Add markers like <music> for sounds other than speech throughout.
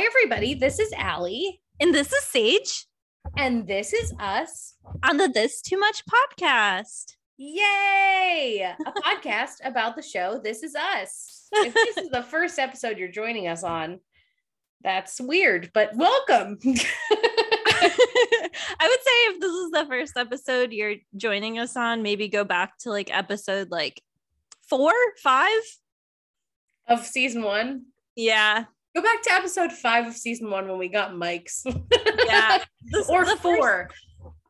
Hi, everybody. This is Alli. And this is Saige. And this is us on the This Too Much podcast. Yay! A podcast <laughs> about the show This Is Us. If this is the first episode you're joining us on, that's weird, but welcome. <laughs> <laughs> I would say if this is the first episode you're joining us on, maybe go back to like episode like four, five of season one. Yeah. Go back to episode five of season one when we got mics. yeah. <laughs> or four. First...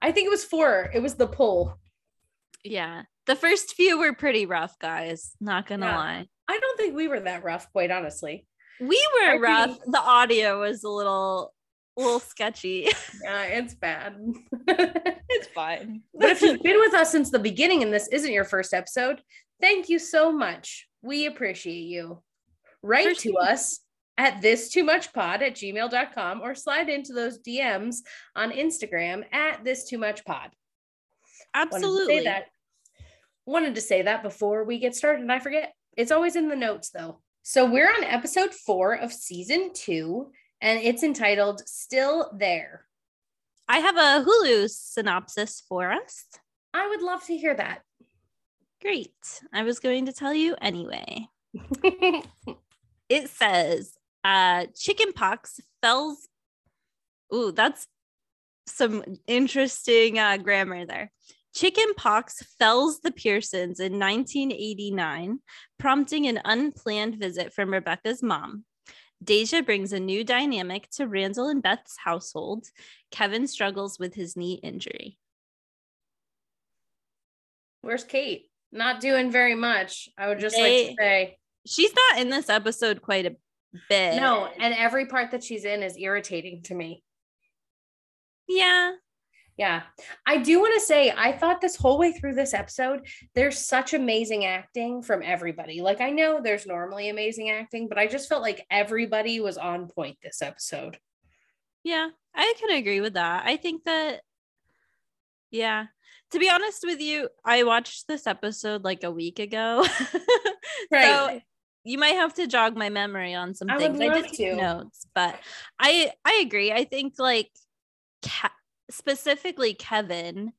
I think it was four. It was the pull. Yeah. The first few were pretty rough, guys. Not gonna yeah. lie. I don't think we were that rough, quite honestly. We were I rough. Think... The audio was a little a little sketchy. <laughs> Yeah, it's bad. <laughs> it's fine. but if you've been with us since the beginning and this isn't your first episode, thank you so much. We appreciate you. Write to us at this too much pod at gmail.com or slide into those DMs on Instagram at this too much pod. Absolutely. Wanted to, that. Wanted to say that before we get started and I forget. It's always in the notes though. So we're on episode four of season two and it's entitled Still There. I have a Hulu synopsis for us. I would love to hear that. Great. I was going to tell you anyway. <laughs> it says uh chicken pox fells Ooh, that's some interesting uh, grammar there. Chicken pox fells the Pearsons in 1989, prompting an unplanned visit from Rebecca's mom. Deja brings a new dynamic to Randall and Beth's household. Kevin struggles with his knee injury. Where's Kate? Not doing very much. I would just they, like to say. She's not in this episode quite a bit. No, and every part that she's in is irritating to me. Yeah. Yeah. I do want to say, I thought this whole way through this episode, there's such amazing acting from everybody. Like, I know there's normally amazing acting, but I just felt like everybody was on point this episode. Yeah, I can agree with that. I think that, yeah. To be honest with you, I watched this episode like a week ago. <laughs> right. So you might have to jog my memory on some I things. I did to. notes, but I I agree. I think like specifically Kevin,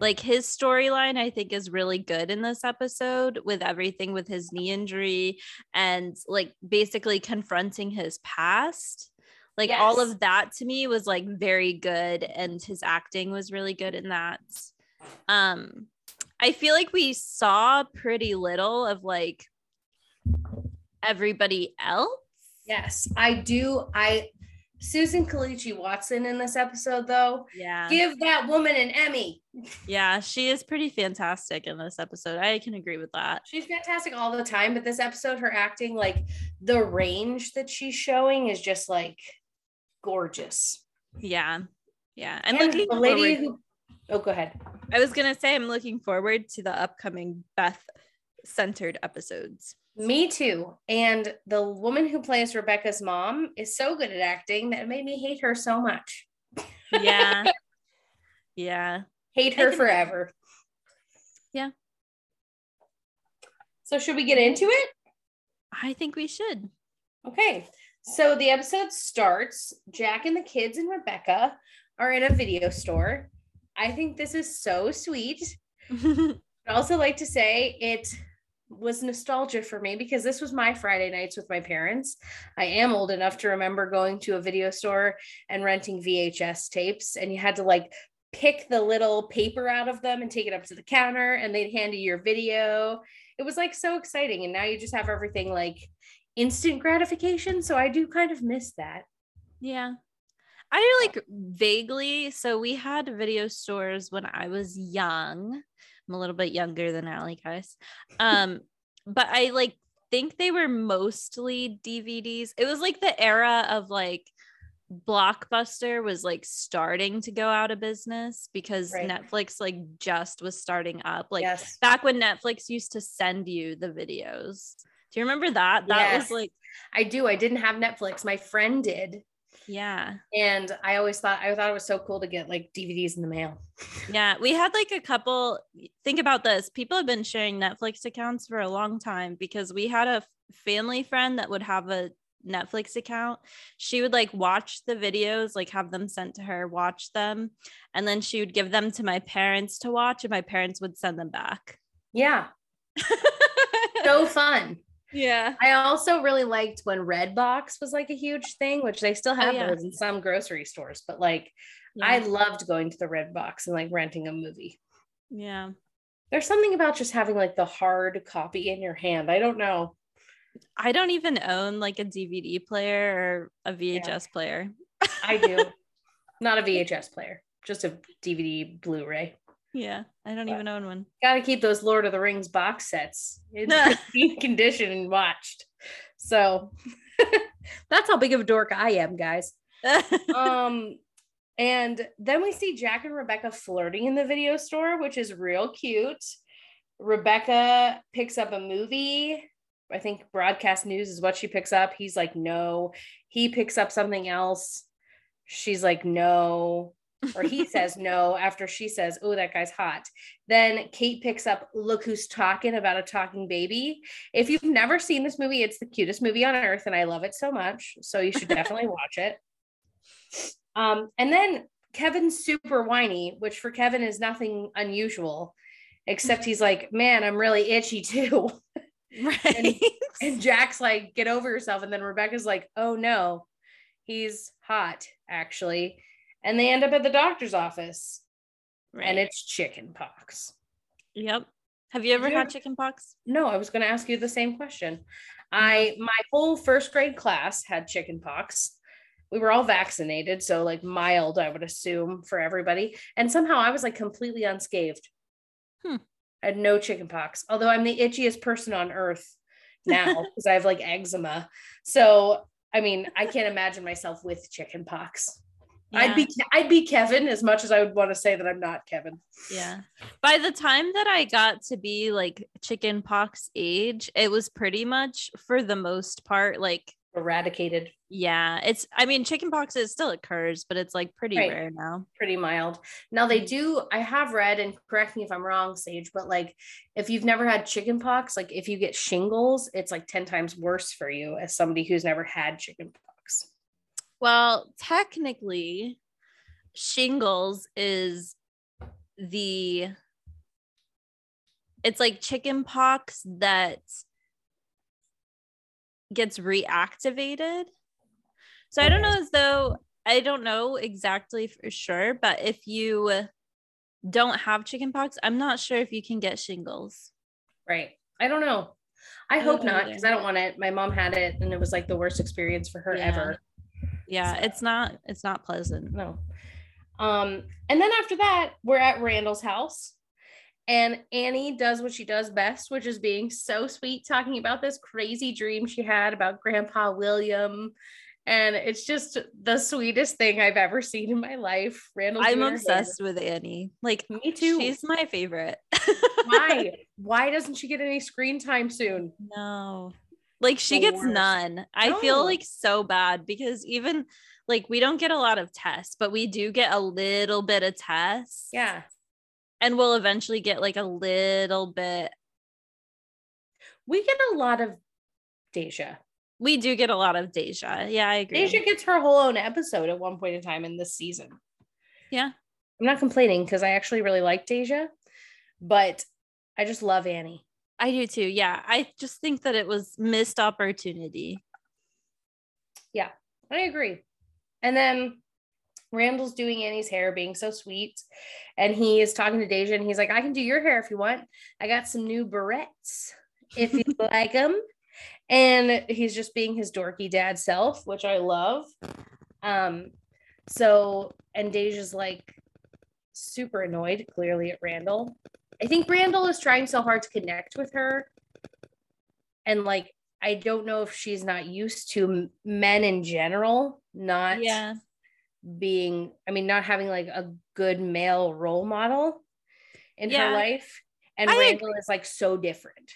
like his storyline, I think is really good in this episode with everything with his knee injury and like basically confronting his past. Like yes. all of that to me was like very good, and his acting was really good in that. Um, I feel like we saw pretty little of like everybody else. Yes, I do. I Susan Kelechi Watson in this episode, though. Yeah. Give that woman an Emmy. Yeah, she is pretty fantastic in this episode. I can agree with that. She's fantastic all the time, but this episode, her acting, like the range that she's showing is just like gorgeous. Yeah. Yeah. I'm and looking the lady forward. who oh go ahead. I was gonna say I'm looking forward to the upcoming Beth centered episodes. Me too. And the woman who plays Rebecca's mom is so good at acting that it made me hate her so much. Yeah. <laughs> yeah. Hate her forever. Yeah. So, should we get into it? I think we should. Okay. So, the episode starts Jack and the kids and Rebecca are in a video store. I think this is so sweet. <laughs> I'd also like to say it was nostalgia for me because this was my Friday nights with my parents. I am old enough to remember going to a video store and renting VHS tapes, and you had to like pick the little paper out of them and take it up to the counter, and they'd hand you your video. It was like so exciting. And now you just have everything like instant gratification. So I do kind of miss that. Yeah. I like vaguely. So we had video stores when I was young. I'm a little bit younger than Alli, guys. Um, but I like think they were mostly DVDs. It was like the era of like Blockbuster was like starting to go out of business because right. Netflix like just was starting up. Like yes. back when Netflix used to send you the videos. Do you remember that? That yes. was like I do. I didn't have Netflix. My friend did. Yeah. And I always thought I thought it was so cool to get like DVDs in the mail. <laughs> Yeah, we had like a couple think about this. People have been sharing Netflix accounts for a long time because we had a family friend that would have a Netflix account, she would like watch the videos, like have them sent to her, watch them, and then she would give them to my parents to watch, and my parents would send them back. Yeah. <laughs> so fun. Yeah. I also really liked when Redbox was like a huge thing, which they still oh, have Oh, yeah. those in some grocery stores, but like I loved going to the Redbox and like renting a movie. yeah. There's something about just having like the hard copy in your hand. I don't know. I don't even own like a DVD player or a VHS player. I do. <laughs> Not a VHS player, just a DVD Blu-ray. Yeah, I don't But- even own one. Got to keep those Lord of the Rings box sets. <laughs> <laughs> In condition and watched. So <laughs> that's how big of a dork I am, guys. um and then we see jack and rebecca flirting in the video store which is real cute. Rebecca picks up a movie. I think broadcast news is what she picks up. He's like no. He picks up something else. She's like no or he says no after she says oh that guy's hot then kate picks up look who's talking about a talking baby if you've never seen this movie it's the cutest movie on earth and i love it so much so you should definitely <laughs> watch it um, and then Kevin's super whiny, which for Kevin is nothing unusual, except he's like, man, I'm really itchy too. <laughs> right. and Jack's like, get over yourself. And then Rebecca's like, oh no, he's hot, actually. And they end up at the doctor's office right. and it's chicken pox. yep. Have you ever you had chicken pox? No, I was going to ask you the same question. I, my whole first grade class had chicken pox. We were all vaccinated, so like mild, I would assume for everybody. And somehow I was like completely unscathed. Hmm. I had no chicken pox, although I'm the itchiest person on earth now <laughs> because I have like eczema. So, I mean, I can't imagine myself with chicken pox. I'd be I'd be Kevin as much as I would want to say that I'm not Kevin. yeah. By the time that I got to be like chicken pox age, it was pretty much for the most part like Eradicated, yeah, it's I mean chicken pox it still occurs, but it's like pretty Right. rare now. pretty mild. Now they do. I have read, and correct me if I'm wrong, Saige, but like if you've never had chicken pox, like if you get shingles, it's like ten times worse for you as somebody who's never had chicken pox. Well, technically, shingles is the it's like chicken pox that gets reactivated. So I don't know as though I don't know exactly for sure, but if you don't have chicken pox, I'm not sure if you can get shingles. Right. I don't know. I I hope not because I don't want it. My mom had it and it was like the worst experience for her Yeah. ever. Yeah, So- it's not it's not pleasant. No. Um, and then after that, we're at Randall's house. And Annie does what she does best, which is being so sweet, talking about this crazy dream she had about Grandpa William. And it's just the sweetest thing I've ever seen in my life. Randall, I'm obsessed with Annie. Like. Me too. she's my favorite. <laughs> Why? Why doesn't she get any screen time soon? No. Like she gets none. I feel like so bad because even like we don't get a lot of Tess, but we do get a little bit of Tess. Yeah. And we'll eventually get like a little bit. We get a lot of Deja. We do get a lot of Deja. Yeah, I agree. Deja gets her whole own episode at one point in time in this season. Yeah. I'm not complaining because I actually really like Deja, but I just love Annie. I do too. Yeah. I just think that it was missed opportunity. Yeah, I agree. And then Randall's doing Annie's hair, being so sweet. And he is talking to Deja and he's like, I can do your hair if you want. I got some new barrettes if you <laughs> like them. And he's just being his dorky dad self, which I love. Um, so, and Deja's like super annoyed clearly at Randall. I think Randall is trying so hard to connect with her. And like, I don't know if she's not used to men in general, not Yeah. being, I mean, not having like a good male role model in Yeah. her life. And I Randall is like so different.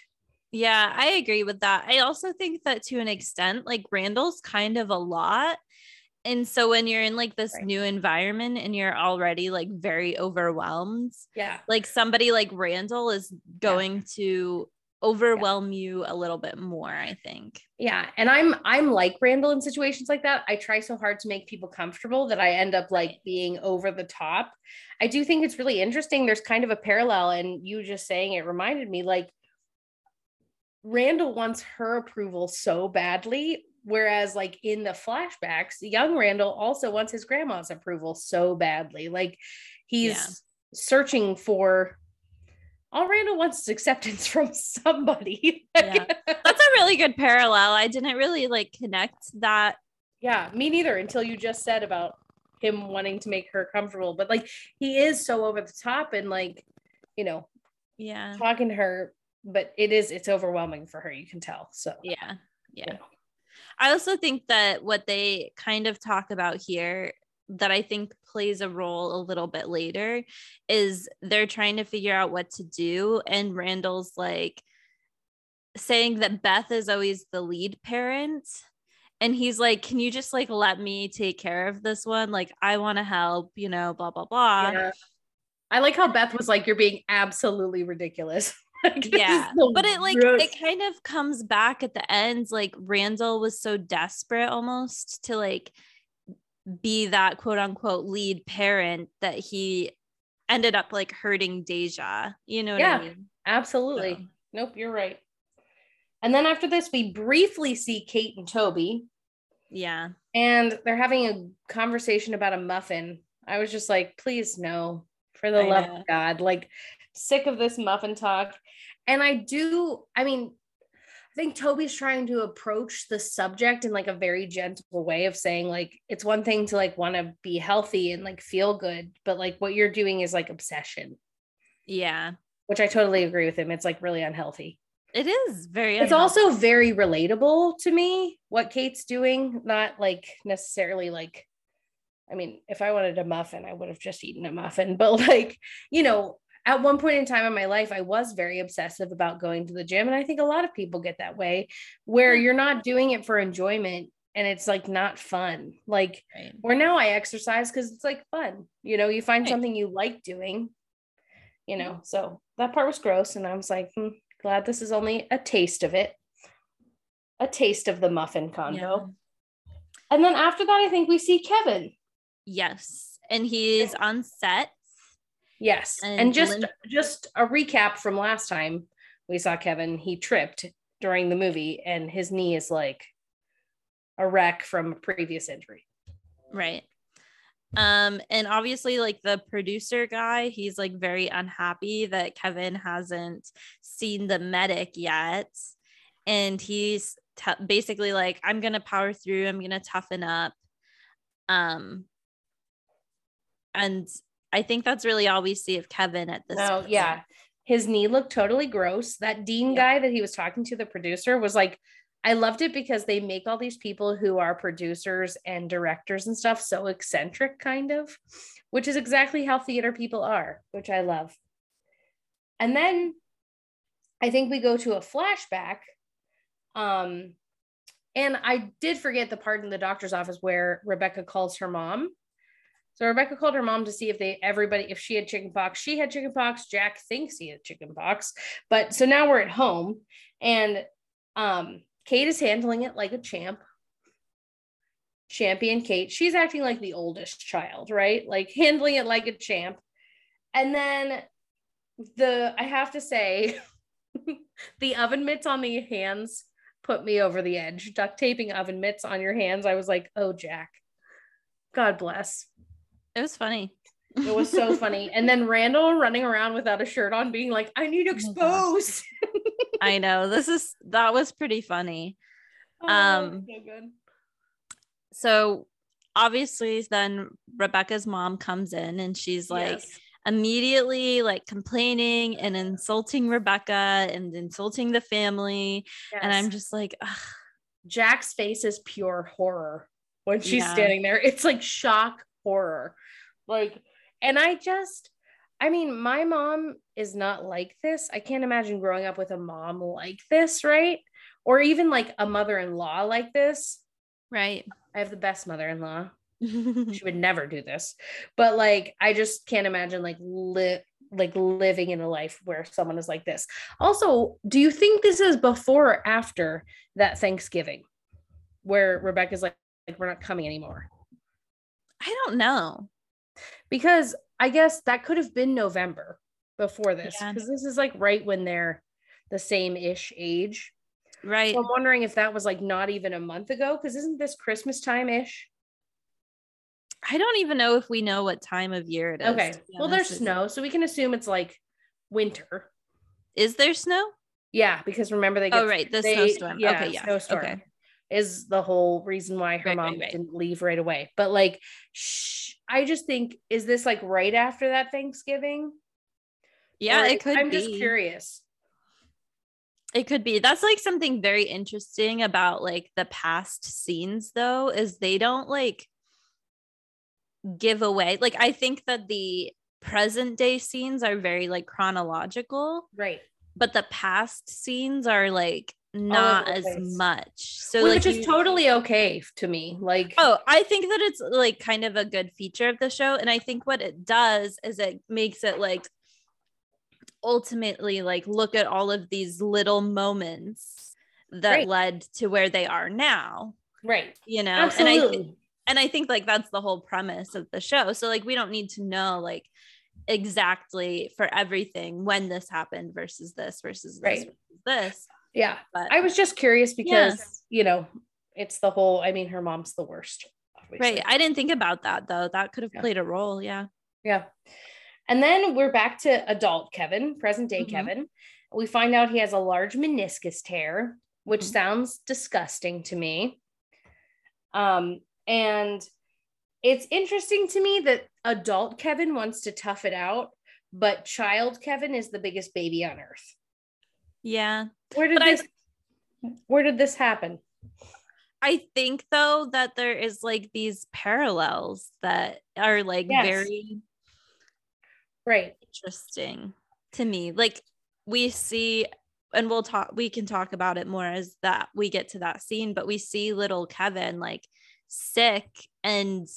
Yeah, I agree with that. I also think that to an extent, like Randall's kind of a lot. And so when you're in like this Right. new environment and you're already like very overwhelmed, Yeah. like somebody like Randall is going to overwhelm yeah. you a little bit more i think yeah and i'm i'm like randall in situations like that i try so hard to make people comfortable that i end up like being over the top i do think it's really interesting there's kind of a parallel and you just saying it reminded me like randall wants her approval so badly whereas like in the flashbacks young randall also wants his grandma's approval so badly like he's yeah. searching for all Randall wants is acceptance from somebody. yeah. That's a really good parallel. I didn't really like connect that. Yeah, me neither until you just said about him wanting to make her comfortable. But like he is so over the top and like, you know, yeah, talking to her, but it is it's overwhelming for her, you can tell. So yeah. Yeah. I also think that what they kind of talk about here that I think plays a role a little bit later is they're trying to figure out what to do. And Randall's like saying that Beth is always the lead parent. And he's like, Can you just like let me take care of this one? Like, I want to help, you know, blah, blah, blah. Yeah. I like how Beth was like, You're being absolutely ridiculous. <laughs> <laughs> like, yeah but it like gross. it kind of comes back at the end like randall was so desperate almost to like be that quote unquote lead parent that he ended up like hurting Deja. You know yeah, I mean? Absolutely. So. Nope, you're right. And then after this, we briefly see Kate and Toby. Yeah. And they're having a conversation about a muffin. I was just like, please no, for the I love know. of God. Like, sick of this muffin talk. And I do, I mean, I think Toby's trying to approach the subject in like a very gentle way of saying like it's one thing to like want to be healthy and like feel good, but like what you're doing is like obsession. Yeah. Which I totally agree with him. It's like really unhealthy. It is very It's also very relatable to me what Kate's doing, not like necessarily like I mean, if I wanted a muffin, I would have just eaten a muffin, <laughs> but like, you know, at one point in time in my life, I was very obsessive about going to the gym. And I think a lot of people get that way where you're not doing it for enjoyment and it's like not fun. Like, right. where now I exercise because it's like fun. You know, you find right. something you like doing, you know. So that part was gross. And I was like, hmm, glad this is only a taste of it, a taste of the muffin condo. Yeah. And then after that, I think we see Kevin. Yes. And he's on set Yes. And, and just Lynn- just a recap from last time we saw Kevin, he tripped during the movie and his knee is like a wreck from a previous injury. Right. Um and obviously like the producer guy, he's like very unhappy that Kevin hasn't seen the medic yet and he's t- basically like I'm going to power through, I'm going to toughen up. Um and I think that's really all we see of Kevin at this. Oh, point. yeah. His knee looked totally gross. That Dean guy that he was talking to, the producer, was like, I loved it because they make all these people who are producers and directors and stuff so eccentric, kind of, which is exactly how theater people are, which I love. And then I think we go to a flashback. Um, and I did forget the part in the doctor's office where Rebecca calls her mom so Rebecca called her mom to see if they everybody if she had chickenpox. She had chickenpox. Jack thinks he had chickenpox. But so now we're at home and um Kate is handling it like a champ. Champion Kate. She's acting like the oldest child, right? Like handling it like a champ. And then the I have to say <laughs> the oven mitts on the hands put me over the edge. Duct taping oven mitts on your hands. I was like, "Oh, Jack. God bless." It was funny. It was so <laughs> funny. And then Randall running around without a shirt on, being like, I need oh exposed. <laughs> I know. This is that was pretty funny. Oh, um so good. So obviously then Rebecca's mom comes in and she's like yes. immediately like complaining and insulting Rebecca and insulting the family. Yes. And I'm just like, Ugh. Jack's face is pure horror when she's yeah. standing there. It's like shock horror. Like, and I just, I mean, my mom is not like this. I can't imagine growing up with a mom like this, right? Or even like a mother in law like this. Right. I have the best mother in law. <laughs> she would never do this. But like, I just can't imagine like li- like living in a life where someone is like this. Also, do you think this is before or after that Thanksgiving where Rebecca's like, like we're not coming anymore? I don't know. Because I guess that could have been November before this because Yeah. this is like right when they're the same ish age. Right. So I'm wondering if that was like not even a month ago because isn't this Christmas time ish? I don't even know if we know what time of year it is. Okay. Well, there's snow, so we can assume it's like winter. Is there snow? Yeah, because remember they get Oh, right. The they- snowstorm. yeah, okay. Yeah. snowstorm. Okay. Is the whole reason why her Right, mom right, right. didn't leave right away. But like, shh, I just think is this like right after that Thanksgiving? Yeah, it could I'm be. just curious. It could be. That's like something very interesting about like the past scenes though is they don't like give away. Like I think that the present day scenes are very like chronological, Right. but the past scenes are like not as place. much. So Which like is you- totally okay to me. Like, Oh, I think that it's like kind of a good feature of the show. And I think what it does is it makes it like ultimately like look at all of these little moments that Right. led to where they are now, right. you know? And I Absolutely. and I think like that's the whole premise of the show. So like we don't need to know like exactly for everything when this happened versus this versus this Right. versus this. Yeah. But I was just curious because, Yes. you know, it's the whole, I mean, her mom's the worst. Obviously. right. I didn't think about that though. That could have Yeah. played a role. Yeah. Yeah. And then we're back to adult Kevin, present day Mhm. Kevin. We find out he has a large meniscus tear, which Mhm. sounds disgusting to me. Um, and it's interesting to me that adult Kevin wants to tough it out, but child Kevin is the biggest baby on earth. Yeah. Where did But I- this where did this happen? I think though that there is like these parallels that are like Yes. very Right. interesting to me. Like we see and we'll talk we can talk about it more as that we get to that scene, but we see little Kevin like sick and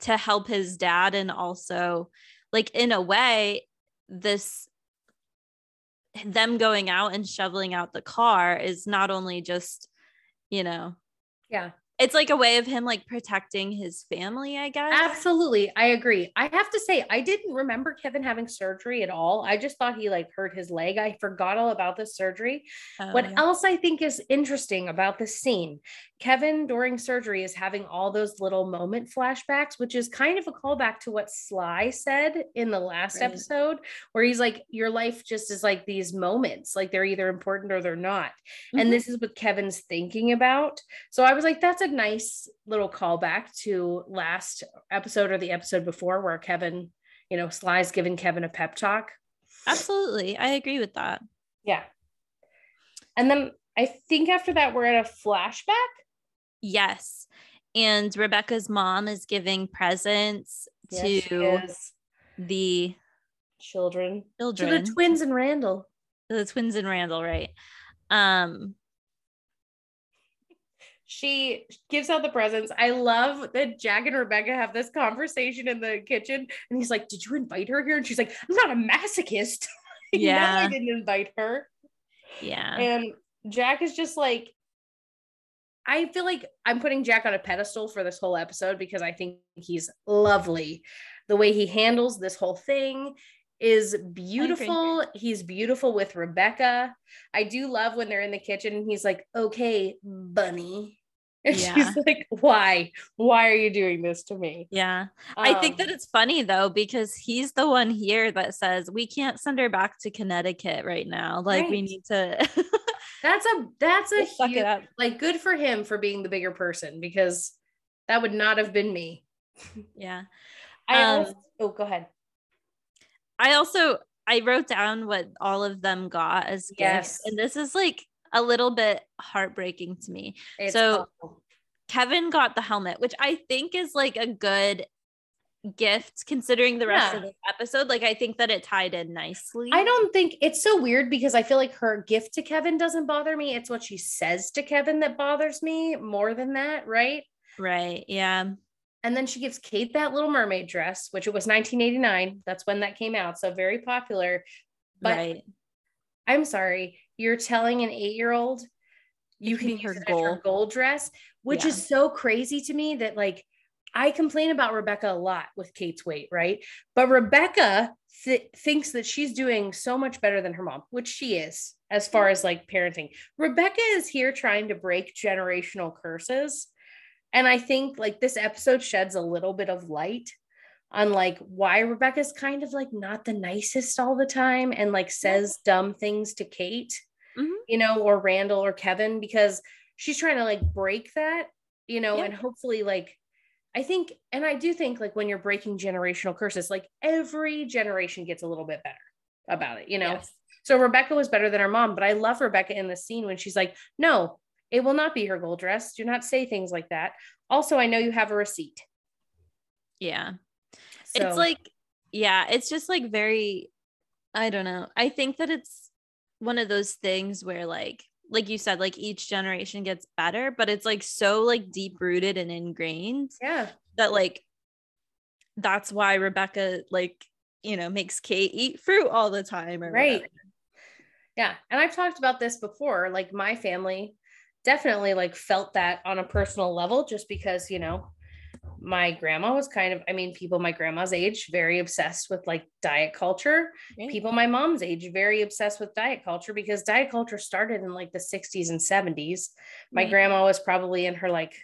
to help his dad and also like in a way this them going out and shoveling out the car is not only just you know Yeah. It's like a way of him like protecting his family i guess Absolutely. I agree. I have to say, I didn't remember Kevin having surgery at all. I just thought he like hurt his leg. I forgot all about the surgery. Oh, what yeah. else I think is interesting about this scene, Kevin during surgery is having all those little moment flashbacks, which is kind of a callback to what Sly said in the last Right. episode, where he's like, Your life just is like these moments, like they're either important or they're not. Mhm. And this is what Kevin's thinking about. So I was like, That's a nice little callback to last episode or the episode before, where Kevin, you know, Sly's giving Kevin a pep talk. absolutely i agree with that Yeah. And then I think after that, we're at a flashback. yes and rebecca's mom is giving presents Yes, to the children. To children the twins and Randall. the twins and randall right um She gives out the presents. I love that Jack and Rebecca have this conversation in the kitchen. And he's like, Did you invite her here? And she's like, I'm not a masochist. <laughs> No, Yeah. I didn't invite her. yeah And Jack is just like, I feel like I'm putting Jack on a pedestal for this whole episode because I think he's lovely. The way he handles this whole thing is beautiful. He's beautiful with Rebecca. I do love when they're in the kitchen and he's like, okay, bunny. <laughs> And Yeah. she's like, why? Why are you doing this to me? yeah I think Um, that it's funny though because he's the one here that says we can't send her back to Connecticut right now. Like we need to <laughs> that's a that's a huge, like good for him for being the bigger person because that would not have been me. Yeah. <laughs> I Um, also, oh go ahead. I also I wrote down what all of them got as gifts, Yes. and this is like a little bit heartbreaking to me. It's so- awful. Kevin got the helmet, which I think is like a good gift considering the rest of the episode. Like I think that it tied in nicely. I don't think it's so weird because I feel like her gift to Kevin doesn't bother me. It's what she says to Kevin that bothers me more than that, right? right. Yeah. And then she gives Kate that little mermaid dress, which it was 1989. That's when that came out. So very popular. But right. I'm sorry, you're telling an eight year old you can use her gold. her gold dress, which yeah. is so crazy to me that like I complain about Rebecca a lot with Kate's weight, right? But Rebecca th- thinks that she's doing so much better than her mom, which she is as far as like parenting. Rebecca is here trying to break generational curses and I think like this episode sheds a little bit of light on like why Rebecca's kind of like not the nicest all the time and like says dumb things to Kate, mm-hmm. you know, or Randall or Kevin because she's trying to like break that, you know, yeah. and hopefully like I think and I do think like when you're breaking generational curses, like every generation gets a little bit better about it, you know. Yes. So Rebecca was better than her mom, but I love Rebecca in the scene when she's like, "No, it will not be her gold dress. Do not say things like that. Also, I know you have a receipt. Yeah. So. It's like, yeah, it's just like very, I don't know. I think that it's one of those things where, like, like you said, like each generation gets better, but it's like so like deep rooted and ingrained. Yeah. That like that's why Rebecca like, you know, makes Kate eat fruit all the time or right. Whatever. Yeah. And I've talked about this before. Like my family, definitely like felt that on a personal level just because, you know, my grandma was kind of, I mean, people my grandma's age, very obsessed with like diet culture. Right. People my mom's age, very obsessed with diet culture because diet culture started in like the 60s and 70s. My right. grandma was probably in her like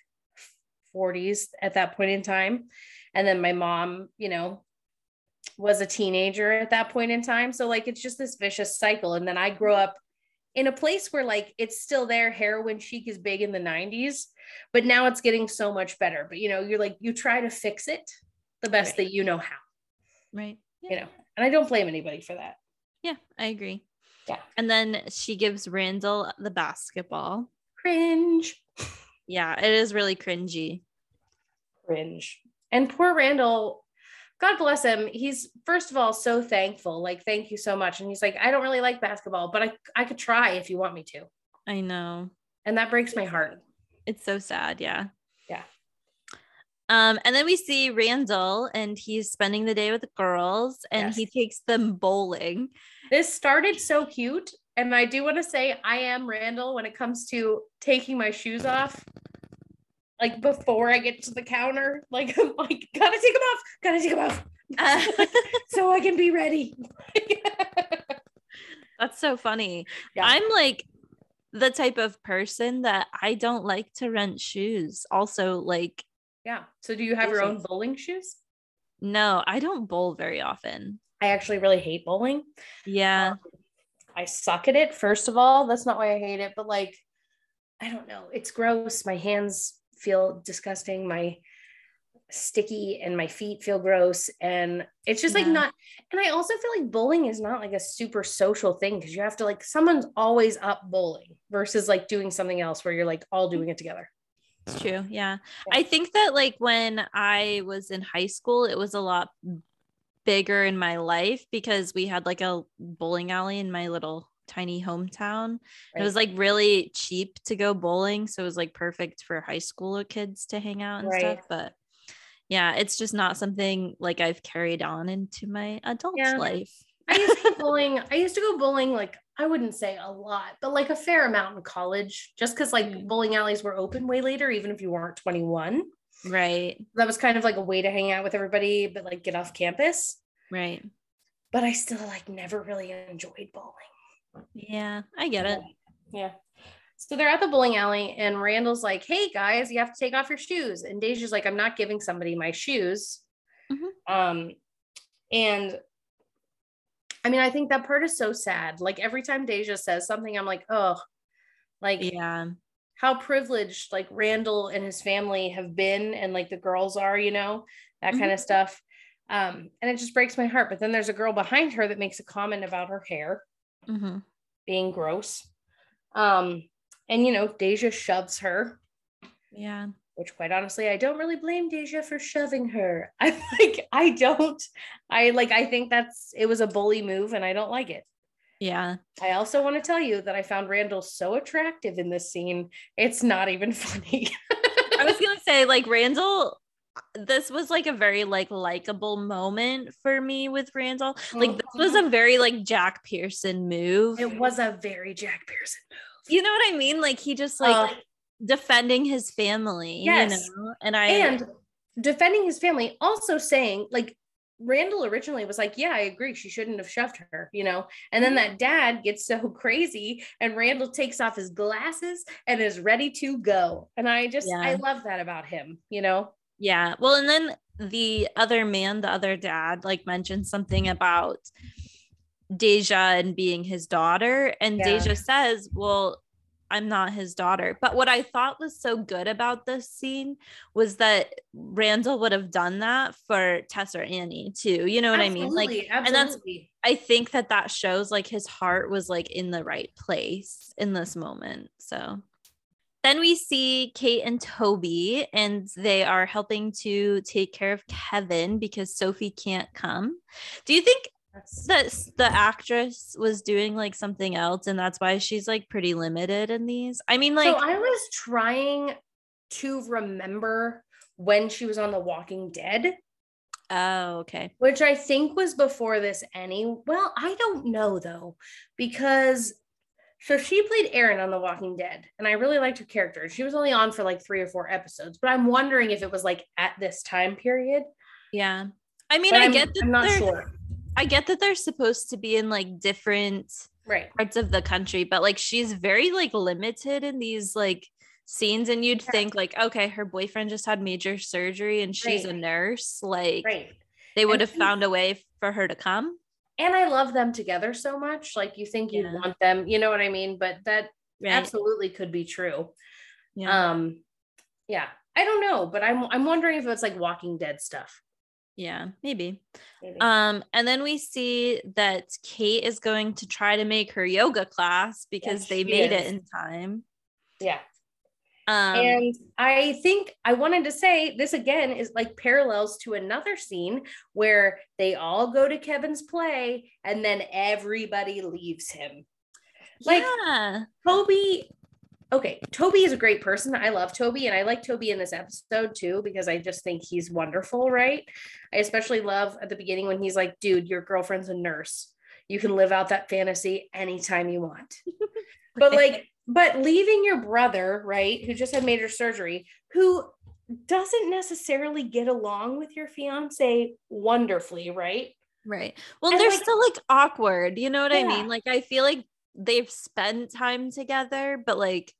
40s at that point in time. And then my mom, you know, was a teenager at that point in time. So like it's just this vicious cycle. And then I grew up in a place where like it's still there heroin chic is big in the 90s but now it's getting so much better. But you know you're like you try to fix it the best right. that you know how. Right. Yeah. you know and i don't blame anybody for that. Yeah i agree. Yeah. And then she gives randall the basketball. Cringe. Yeah it is really cringy. Cringe. And poor randall God bless him. He's first of all so thankful. Like, thank you so much. And he's like, I don't really like basketball, but I I could try if you want me to. I know. And that breaks my heart. It's so sad. Yeah. Yeah. Um, and then we see Randall and he's spending the day with the girls and yes. he takes them bowling. This started so cute. And I do want to say I am Randall when it comes to taking my shoes off like before I get to the counter. Like <laughs> I'm like, gotta take them off, gotta take them off. <laughs> Uh, so I can be ready. <laughs> That's so funny. Yeah. I'm like the type of person that I don't like to rent shoes. Also, like yeah. So do you have your own bowling shoes? No, I don't bowl very often. I actually really hate bowling. Yeah. Um, I suck at it, first of all. That's not why I hate it, but like, I don't know. It's gross. My hands feel disgusting. My sticky and my feet feel gross. And it's just yeah. like not, and I also feel like bowling is not like a super social thing because you have to like, someone's always up bowling versus like doing something else where you're like all doing it together. It's true. Yeah. yeah. I think that like when I was in high school, it was a lot bigger in my life because we had like a bowling alley in my little tiny hometown. Right. It was like really cheap to go bowling. So it was like perfect for high school kids to hang out and right. stuff. But yeah, it's just not something like I've carried on into my adult yeah. life. I used to go <laughs> bowling. I used to go bowling like I wouldn't say a lot, but like a fair amount in college, just because like bowling alleys were open way later, even if you weren't 21. Right. That was kind of like a way to hang out with everybody, but like get off campus. Right. But I still like never really enjoyed bowling. Yeah, I get it. Yeah. So they're at the bowling alley, and Randall's like, "Hey guys, you have to take off your shoes." And Deja's like, "I'm not giving somebody my shoes." Mm-hmm. Um, and I mean, I think that part is so sad. Like every time Deja says something, I'm like, "Oh, like yeah." How privileged like Randall and his family have been, and like the girls are, you know, that mm-hmm. kind of stuff. Um, and it just breaks my heart. But then there's a girl behind her that makes a comment about her hair mm-hmm. being gross. Um, and you know, Deja shoves her. Yeah. Which quite honestly, I don't really blame Deja for shoving her. <laughs> I like I don't. I like I think that's it was a bully move and I don't like it. Yeah. I also want to tell you that I found Randall so attractive in this scene. It's not even <laughs> funny. I was gonna say, like Randall Uh, this was like a very like likable moment for me with Randall. Like this was mm-hmm. a very like Jack Pearson move. It was a very Jack Pearson move. You know what I mean? Like he just like, Uh, like defending his family, Yes. you know? And I and defending his family, also saying like Randall originally was like, Yeah, I agree. She shouldn't have shoved her, you know. And then mm-hmm. that dad gets so <laughs> crazy, and Randall takes off his glasses and is ready to go. And I just, I love that about him, you know. Yeah. Well, and then the other man, the other dad, like mentioned something about Deja and being his daughter. And Yeah. Deja says, Well, I'm not his daughter. But what I thought was so good about this scene was that Randall would have done that for Tess or Annie too. You know what I mean? Like, Absolutely, and that's- absolutely. I think that that shows like his heart was like in the right place in this moment. So then we see Kate and Toby, and they are helping to take care of Kevin because Sophie can't come. Do you think that the actress was doing like something else and that's why she's like pretty limited in these? I mean, like, so I was trying to remember when she was on The Walking Dead, oh, okay. which I think was before this any. Well, I don't know though, because so she played Erin on The Walking Dead, and I really liked her character. She was only on for like three or four episodes, but I'm wondering if it was like at this time period. Yeah. I mean, But I I'm, get that I'm not they're- sure. I get that they're supposed to be in like different Right. parts of the country but like she's very like limited in these like scenes and you'd Yeah. think like okay her boyfriend just had major surgery and she's a nurse like Right. they would And have found a way for her to come And I love them together so much. Like you think you'd Yeah. want them, you know what I mean? But that right absolutely could be true. yeah Um, yeah, I don't know, but I'm I'm wondering if it's like Walking Dead stuff. yeah maybe Maybe. um and then we see that kate is going to try to make her yoga class because Yes, they made it in time yeah, um and I think I wanted to say this again is like parallels to another scene where they all go to Kevin's play and then everybody leaves him. Like yeah Toby, okay, Toby is a great person. I love Toby, and I like Toby in this episode too because I just think he's wonderful, right? I especially love at the beginning when he's like, dude, your girlfriend's a nurse. You can live out that fantasy anytime you want. <laughs> but like, but leaving your brother, right, who just had major surgery, who doesn't necessarily get along with your fiance wonderfully, right? Right. Well, And, they're like- still like awkward. You know what I mean? Like, I feel like they've spent time together, but like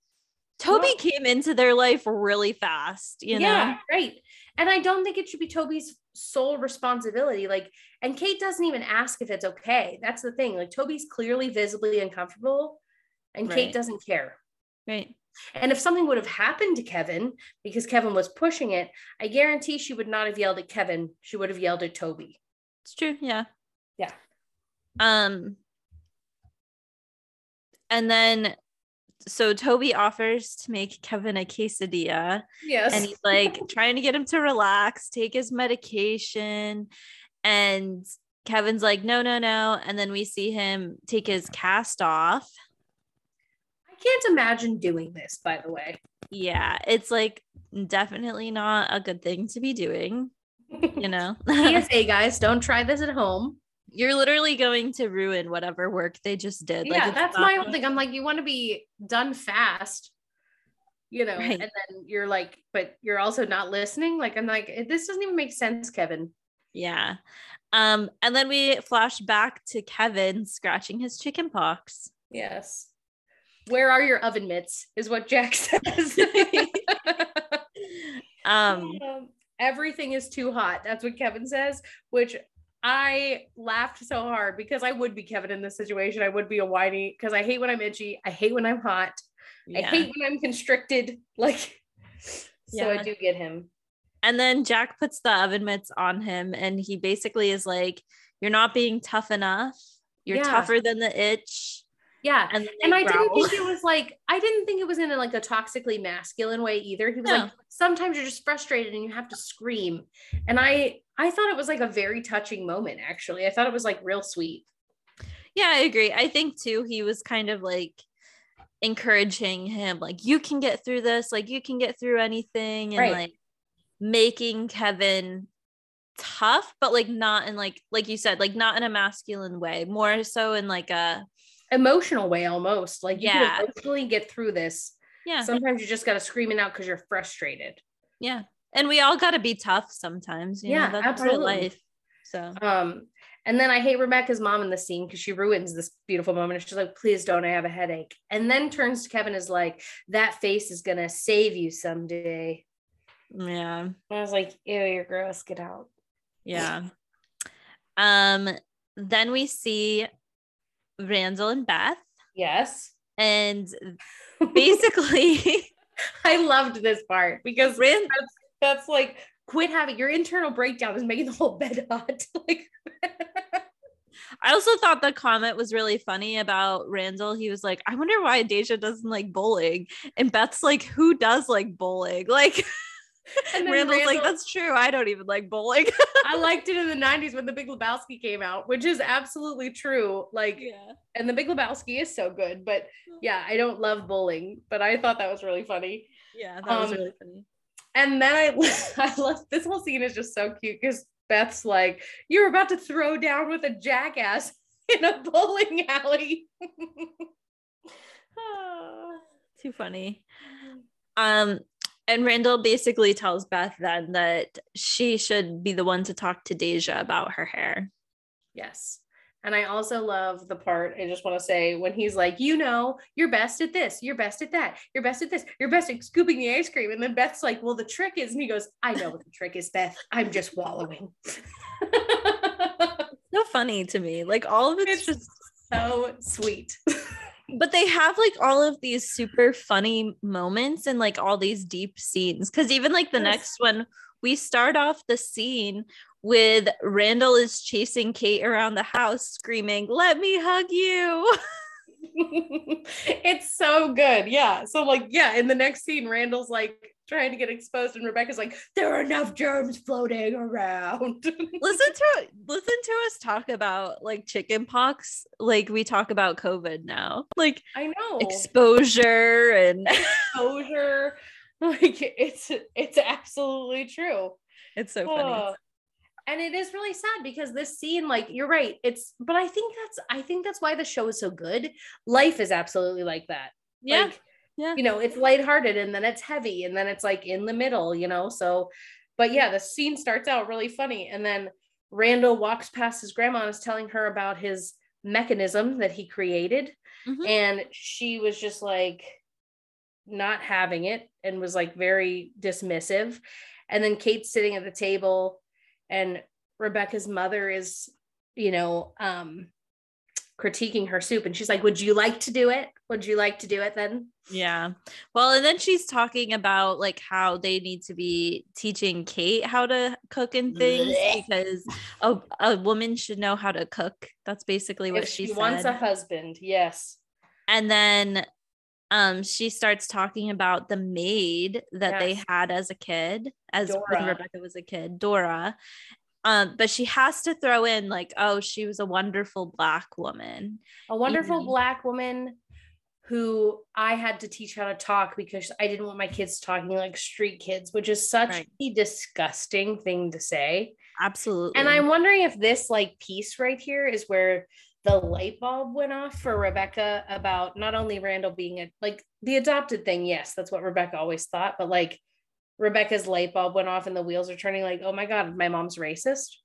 Toby Well- came into their life really fast, you know? yeah, right. And I don't think it should be Toby's sole responsibility. Like, and Kate doesn't even ask if it's okay. That's the thing. Like, Toby's clearly visibly uncomfortable, and Kate doesn't care. Right. And if something would have happened to Kevin because Kevin was pushing it, I guarantee she would not have yelled at Kevin. She would have yelled at Toby. It's true. Yeah. Yeah. Um, and then so Toby offers to make Kevin a quesadilla. Yes. and he's like <laughs> trying to get him to relax, take his medication. And Kevin's like, no, no, no. And then we see him take his cast off. Can't imagine doing this, by the way. Yeah, it's like definitely not a good thing to be doing, you <laughs> know? PSA, <laughs> guys, don't try this at home. You're literally going to ruin whatever work they just did. Yeah, it's that's my whole thing. I'm like, you want to be done fast, you know, Right. and then you're like, but you're also not listening. Like, I'm like, "Eh, this doesn't even make sense, Kevin. Yeah. Um, and then we flash back to Kevin scratching his chicken pox. Yes. Where are your oven mitts? Is what Jack <laughs> says. <laughs> Um, Um, everything is too hot. That's what Kevin says, which I laughed so hard because I would be Kevin in this situation. I would be a whiny because I hate when I'm itchy. I hate when I'm hot. I hate when I'm constricted. <laughs> Like, so I do get him. And then Jack puts the oven mitts on him, and he basically is like, You're not being tough enough. You're Yeah. tougher than the itch. Yeah. And, And I didn't think it was like, I didn't think it was in a, like a toxically masculine way either. He was No. like, sometimes you're just frustrated and you have to scream. And I, I thought it was like a very touching moment, actually. I thought it was like real sweet. Yeah, I agree. I think too, he was kind of like encouraging him, like, You can get through this, like, you can get through anything. And Right. like, making Kevin tough, but like not in like like you said, like not in a masculine way, more so in like a emotional way almost. Like you Yeah. can emotionally get through this. yeah, Sometimes you just gotta scream it out because you're frustrated. yeah. And we all gotta be tough sometimes. You Yeah, know, that's part of absolutely. life. So Um, and then I hate Rebecca's mom in the scene because she ruins this beautiful moment. She's like, please don't, I have a headache. And then turns to Kevin is like, that face is gonna save you someday. yeah. And I was like, ew, you're gross, get out. Yeah. Um, then we see Randall and Beth, Yes. and <laughs> basically <laughs> I loved this part because Rand that's like quit having your internal breakdown is making the whole bed hot. <laughs> like I also thought the comment was really funny about Randall. He was like, I wonder why Deja doesn't like bowling. And Beth's like, who does like bowling? Like <laughs> and Randall's like, that's true. I don't even like bowling. <laughs> I liked it in the <laughs> 90s when the Big Lebowski came out, which is absolutely true. Like yeah. and the Big Lebowski is so good, but yeah, I don't love bowling, but I thought that was really funny. Yeah, that was Um, really funny. And then I I love this whole scene is just so cute because Beth's like, you're about to throw down with a jackass in a bowling alley. <sighs> Too funny. Um, and Randall basically tells Beth then that she should be the one to talk to Deja about her hair. Yes. And I also love the part, I just want to say, when he's like, you know, you're best at this, you're best at that, you're best at this, you're best at scooping the ice cream. And then Beth's like, well, the trick is, and he goes, I know what the trick is, Beth. I'm just wallowing. <laughs> So funny to me. Like all of it's, It's just so sweet. <laughs> but they have like all of these super funny moments and like all these deep scenes. Cause even like the Yes. next one, we start off the scene with Randall is chasing Kate around the house screaming, Let me hug you. <laughs> <laughs> it's so good. Yeah. So, like, yeah, in the next scene, Randall's like trying to get exposed, and Rebecca's like, there are enough germs floating around. <laughs> listen to listen to us talk about like chicken pox like we talk about covid now like I know. exposure and <laughs> exposure. Like it's it's absolutely true. it's so funny. And it is really sad because this scene, like you're right, it's but I think that's I think that's why the show is so good. Life is absolutely like that. yeah Like, yeah. you know, it's lighthearted and then it's heavy and then it's like in the middle, you know. So, but yeah, the scene starts out really funny. And then Randall walks past his grandma and is telling her about his mechanism that he created. Mhm. And she was just like not having it and was like very dismissive. And then Kate's sitting at the table and Rebecca's mother is, you know, um critiquing her soup. And she's like, "Would you like to do it? Would you like to do it then?" yeah. Well and then she's talking about like how they need to be teaching kate how to cook and things because a, a woman should know how to cook. That's basically what if she, she wants a husband, yes. and then um she starts talking about the maid that they had as a kid as when rebecca was a kid dora um but she has to throw in like oh she was a wonderful black woman A wonderful black woman who I had to teach how to talk because I didn't want my kids talking like street kids, which is such Right. a disgusting thing to say. absolutely And I'm wondering if this like piece right here is where the light bulb went off for Rebecca about not only Randall being a like the adopted thing. Yes, that's what Rebecca always thought, but like Rebecca's light bulb went off and the wheels are turning like, oh my God, my mom's racist.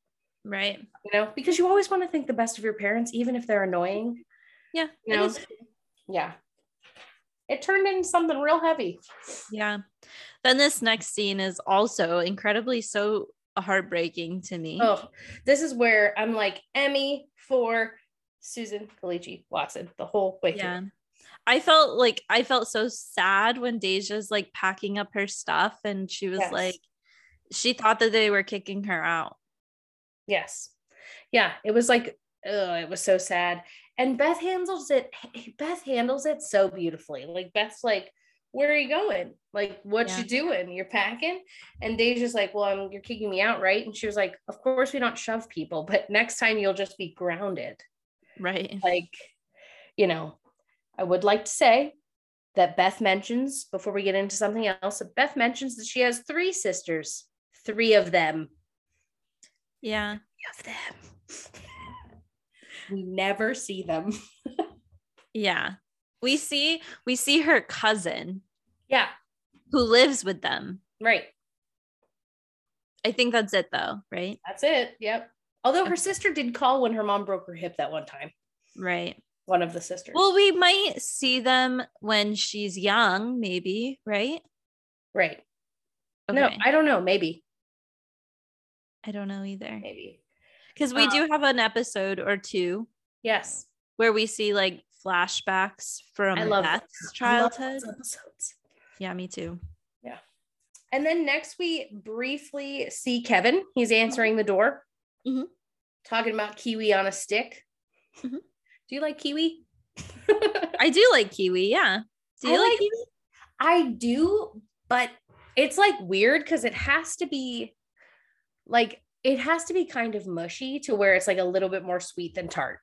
right You know, because you always want to think the best of your parents, even if they're annoying. yeah You know? Yeah. It turned into something real heavy. yeah then this next scene is also incredibly so heartbreaking to me Oh, this is where I'm like Emmy for Susan Kelechi Watson the whole way through. yeah i felt like i felt so sad when deja's like packing up her stuff and she was Yes. like she thought that they were kicking her out Yes. Yeah, it was like, oh, it was so sad. And Beth handles it, Beth handles it so beautifully. Like Beth's like, where are you going? Like, what Yeah. you doing? You're packing? And Deja's like, well, I'm, you're kicking me out, right? And she was like, of course we don't shove people, but next time you'll just be grounded. right Like, you know, I would like to say that Beth mentions before we get into something else, Beth mentions that she has three sisters three of them. Yeah. Three of them. <laughs> we never see them. <laughs> Yeah. We see we see her cousin yeah, who lives with them. right. I think that's it though, right? That's it. Yep. Although her sister did call when her mom broke her hip that one time. Right. One of the sisters. Well, we might see them when she's young, maybe, right? right. No, I don't know. Maybe. I don't know either. Maybe. Because we Um, do have an episode or two Yes. where we see like flashbacks from I love Beth's I love childhood. episodes. Yeah, me too. Yeah. And then next we briefly see Kevin. He's answering the door, Mhm. talking about kiwi on a stick. Mhm. Do you like kiwi? I do like kiwi. Yeah. Do you I like, like- kiwi? I do, but it's like weird because it has to be like it has to be kind of mushy to where it's like a little bit more sweet than tart,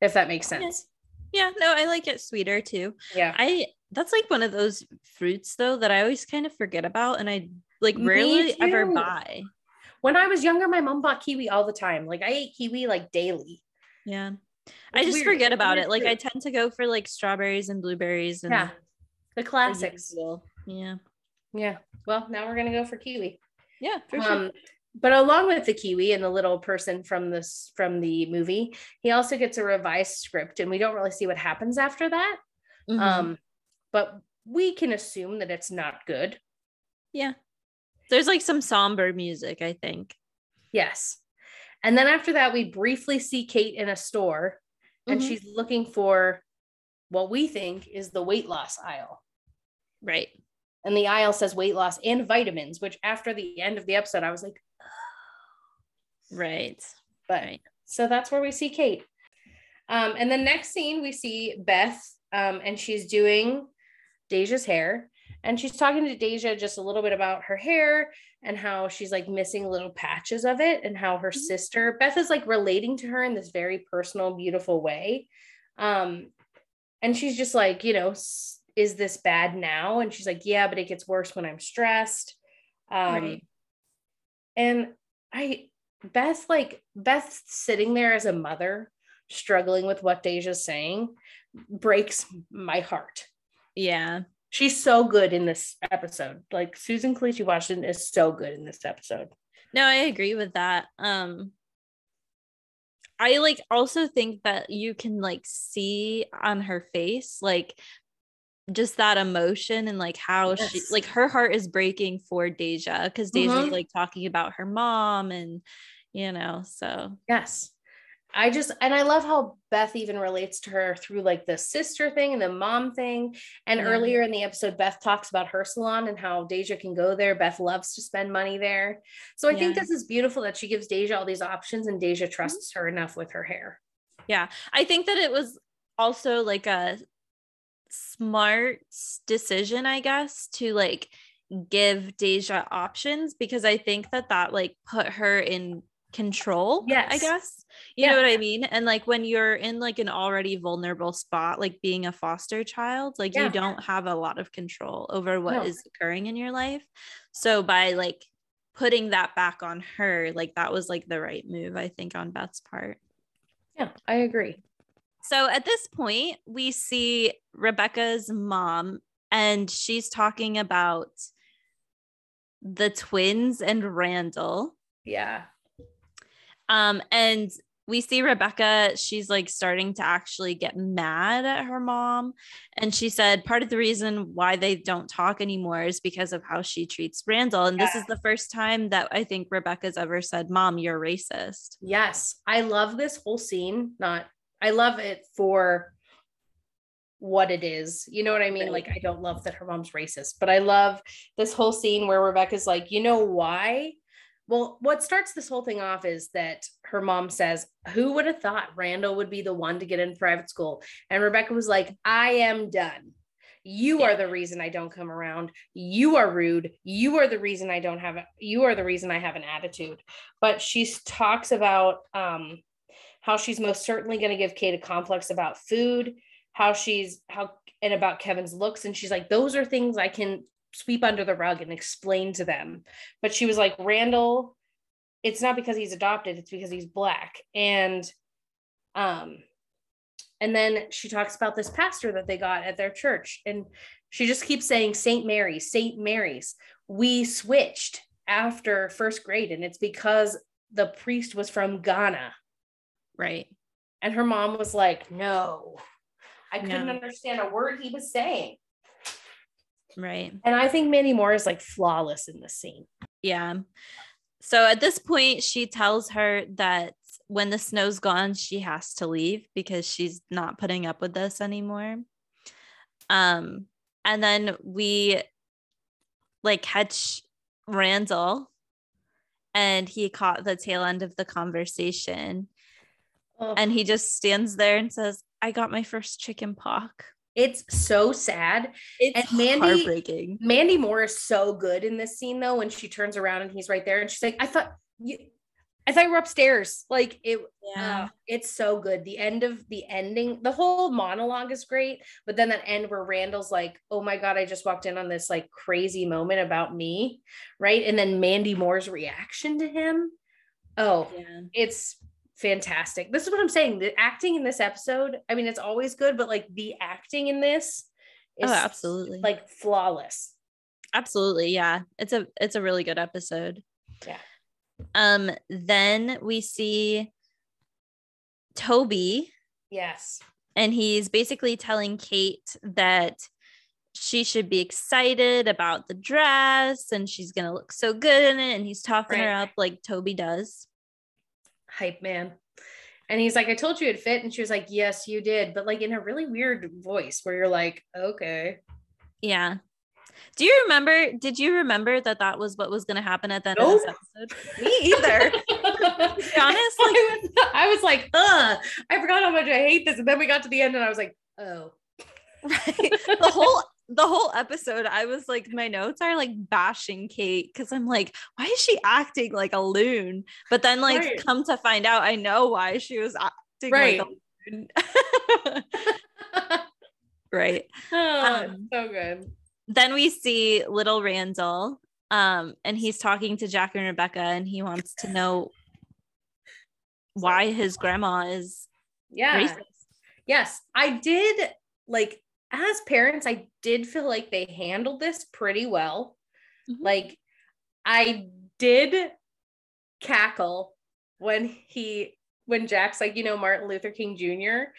if that makes sense. Yeah, no, I like it sweeter too. Yeah. I that's like one of those fruits though that I always kind of forget about and I like rarely ever buy. When I was younger, my mom bought kiwi all the time. Like I ate kiwi like daily. Yeah. I just weird. forget about it. Like I tend to go for like strawberries and blueberries and Yeah. The classics. Yeah. Yeah. Well, now we're gonna go for kiwi. Yeah, for sure. Um, but along with the kiwi and the little person from this from the movie, he also gets a revised script, and we don't really see what happens after that. Mhm. Um, but we can assume that it's not good. yeah. There's like some somber music, I think. Yes. And then after that, we briefly see Kate in a store, and Mhm. she's looking for what we think is the weight loss aisle. Right. And the aisle says weight loss and vitamins, which after the end of the episode, I was like, Right. but Right. so that's where we see Kate. Um, and the next scene we see Beth, um, and she's doing Deja's hair, and she's talking to Deja just a little bit about her hair and how she's like missing little patches of it, and how her sister Beth is like relating to her in this very personal, beautiful way. Um, and she's just like, you know, "S- is this bad now? And she's like, yeah, but it gets worse when I'm stressed. Um, Right. and I Beth, like Beth sitting there as a mother, struggling with what Deja's saying, breaks my heart. Yeah. She's so good in this episode. Like Susan Kelechi Washington is so good in this episode. No, I agree with that. Um I like also think that you can like see on her face like just that emotion and like how she like her heart is breaking for Deja because Deja's Mhm. like talking about her mom and you know, so Yes. I just and I love how Beth even relates to her through like the sister thing and the mom thing. And Yeah. earlier in the episode, Beth talks about her salon and how Deja can go there. Beth loves to spend money there. So I think this is beautiful that she gives Deja all these options and Deja trusts her enough with her hair. yeah. I think that it was also like a smart decision, I guess, to like give Deja options because I think that that like put her in control. I guess you know what I mean. And like when you're in like an already vulnerable spot, like being a foster child, like Yeah. you don't have a lot of control over what is No. occurring in your life. So by like putting that back on her, like that was like the right move, I think, on Beth's part. Yeah, I agree. So at this point, we see Rebecca's mom, and she's talking about the twins and Randall. Yeah. Um, and we see Rebecca, she's like starting to actually get mad at her mom. And she said part of the reason why they don't talk anymore is because of how she treats Randall. And this is the first time that I think Rebecca's ever said, Mom, you're racist. Yes. I love this whole scene. Not I love it for what it is. You know what I mean? Like I don't love that her mom's racist, but I love this whole scene where Rebecca's like, "You know why?" Well, what starts this whole thing off is that her mom says, Who would have thought Randall would be the one to get in private school? And Rebecca was like, I am done. You are the reason I don't come around. You are rude. You are the reason I don't have a, you are the reason I have an attitude. But she talks about um how she's most certainly going to give Kate a complex about food, how she's how and about Kevin's looks and she's like those are things I can sweep under the rug and explain to them. But she was like, Randall, it's not because he's adopted, it's because he's black. And um, and then she talks about this pastor that they got at their church. And she just keeps saying St. Mary's, St. Mary's. We switched after first grade, and it's because the priest was from Ghana. Right. And her mom was like, no, I couldn't No. understand a word he was saying. Right. And I think Mandy Moore is like flawless in this scene. Yeah. So at this point, she tells her that when the snow's gone, she has to leave because she's not putting up with this anymore. Um, and then we like catch Randall and he caught the tail end of the conversation and he just stands there and says, I got my first chicken pox. It's so sad. It's And Mandy- heartbreaking. Mandy Moore is so good in this scene though when she turns around and he's right there and she's like, I thought you I thought you were upstairs. Like it uh, it's so good. The end of the ending, the whole monologue is great, but then that end where Randall's like, "Oh my god, I just walked in on this like crazy moment about me," right? And then Mandy Moore's reaction to him. Oh, yeah. it's fantastic. This is what I'm saying. The acting in this episode, I mean, it's always good, but like the acting in this is Oh, absolutely. like flawless. absolutely yeah it's a it's a really good episode Yeah. um then we see toby Yes. and he's basically telling kate that she should be excited about the dress and she's gonna look so good in it and he's talking her up like toby does Hype man. And he's like, I told you it'd fit. And she was like, Yes, you did. But like in a really weird voice where you're like, Okay. yeah do you remember did you remember that that was what was going to happen at the end of this episode me either honest, like- <laughs> I, was, I was like, Ugh, I forgot how much I hate this. And then we got to the end and I was like, Oh. <laughs> right the whole the whole episode i was like my notes are like bashing kate because i'm like why is she acting like a loon but then like Right. come to find out i know why she was acting Right. like a loon <laughs> right <laughs> oh, Um, so good. then we see little randall um and he's talking to jack and rebecca and he wants to know why his grandma is Yeah. racist Yes, I did like as parents, I did feel like they handled this pretty well. Mhm. Like I did cackle when he when Jack's like, you know, Martin Luther King Jr.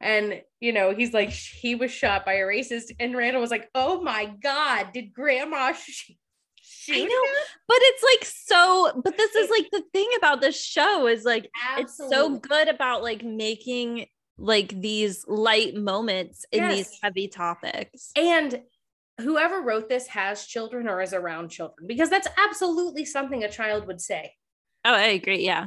And you know, he's like, he was shot by a racist, and Randall was like, "Oh my God, did Grandma sh- <laughs> shoot I know, him?" but it's like so but this is like the thing about this show is like it's so good about like making like these light moments in these heavy topics. And whoever wrote this has children or is around children because that's absolutely something a child would say. Oh, I agree. Yeah,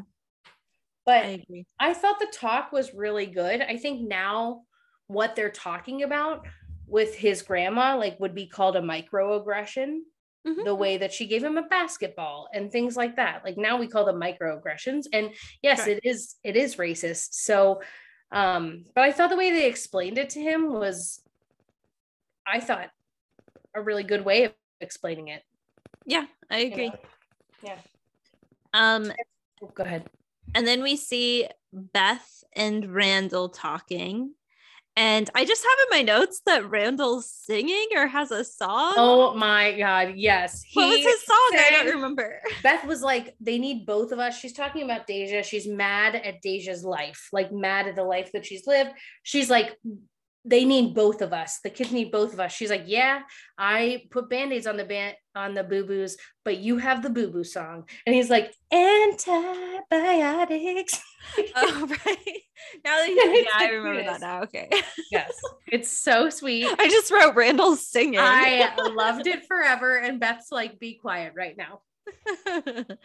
But I agree. I thought the talk was really good. I think now what they're talking about with his grandma like would be called a microaggression Mhm. the way that she gave him a basketball and things like that like now we call them microaggressions and yes Sure. it is it is racist so um but i thought the way they explained it to him was i thought a really good way of explaining it Yeah, I you agree. know? yeah Um, Oh, go ahead and then we see Beth and Randall talking. And I just have in my notes that Randall's singing or has a song. oh my god yes what was his song? I don't remember. Beth was like, they need both of us. She's talking about Deja. She's mad at Deja's life, like mad at the life that she's lived. She's like, they need both of us. The kids need both of us. She's like, yeah, I put band-aids on the band on the boo-boos, but you have the boo-boo song. And he's like, antibiotics. <laughs> Oh, <laughs> right. Now that you, yeah, I remember that now. Okay. <laughs> yes, it's so sweet. I just wrote Randall singing. I loved it forever. And Beth's like, be quiet right now.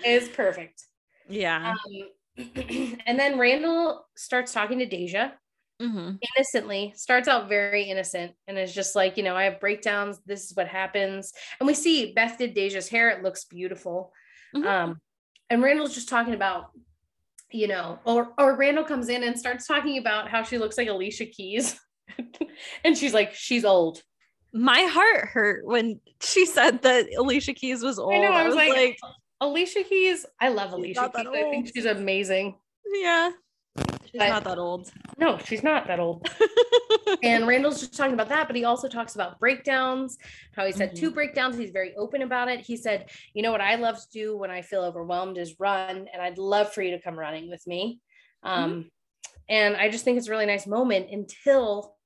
It's perfect. yeah. Um, <clears throat> and then Randall starts talking to Deja. Mhm. innocently starts out very innocent and is just like you know i have breakdowns this is what happens and we see beth did deja's hair it looks beautiful Mhm. um and randall's just talking about you know or or randall comes in and starts talking about how she looks like alicia keys <laughs> and she's like she's old My heart hurt when she said that Alicia Keys was old. I know. I I was was like, like, Alicia Keys. I love Alicia Keys. I think she's amazing. yeah, she's But- not that old. No, she's not that old. <laughs> And Randall's just talking about that, but he also talks about breakdowns, how he said two breakdowns. He's very open about it. He said, You know what I love to do when I feel overwhelmed is run, and I'd love for you to come running with me. Um, And I just think it's a really nice moment until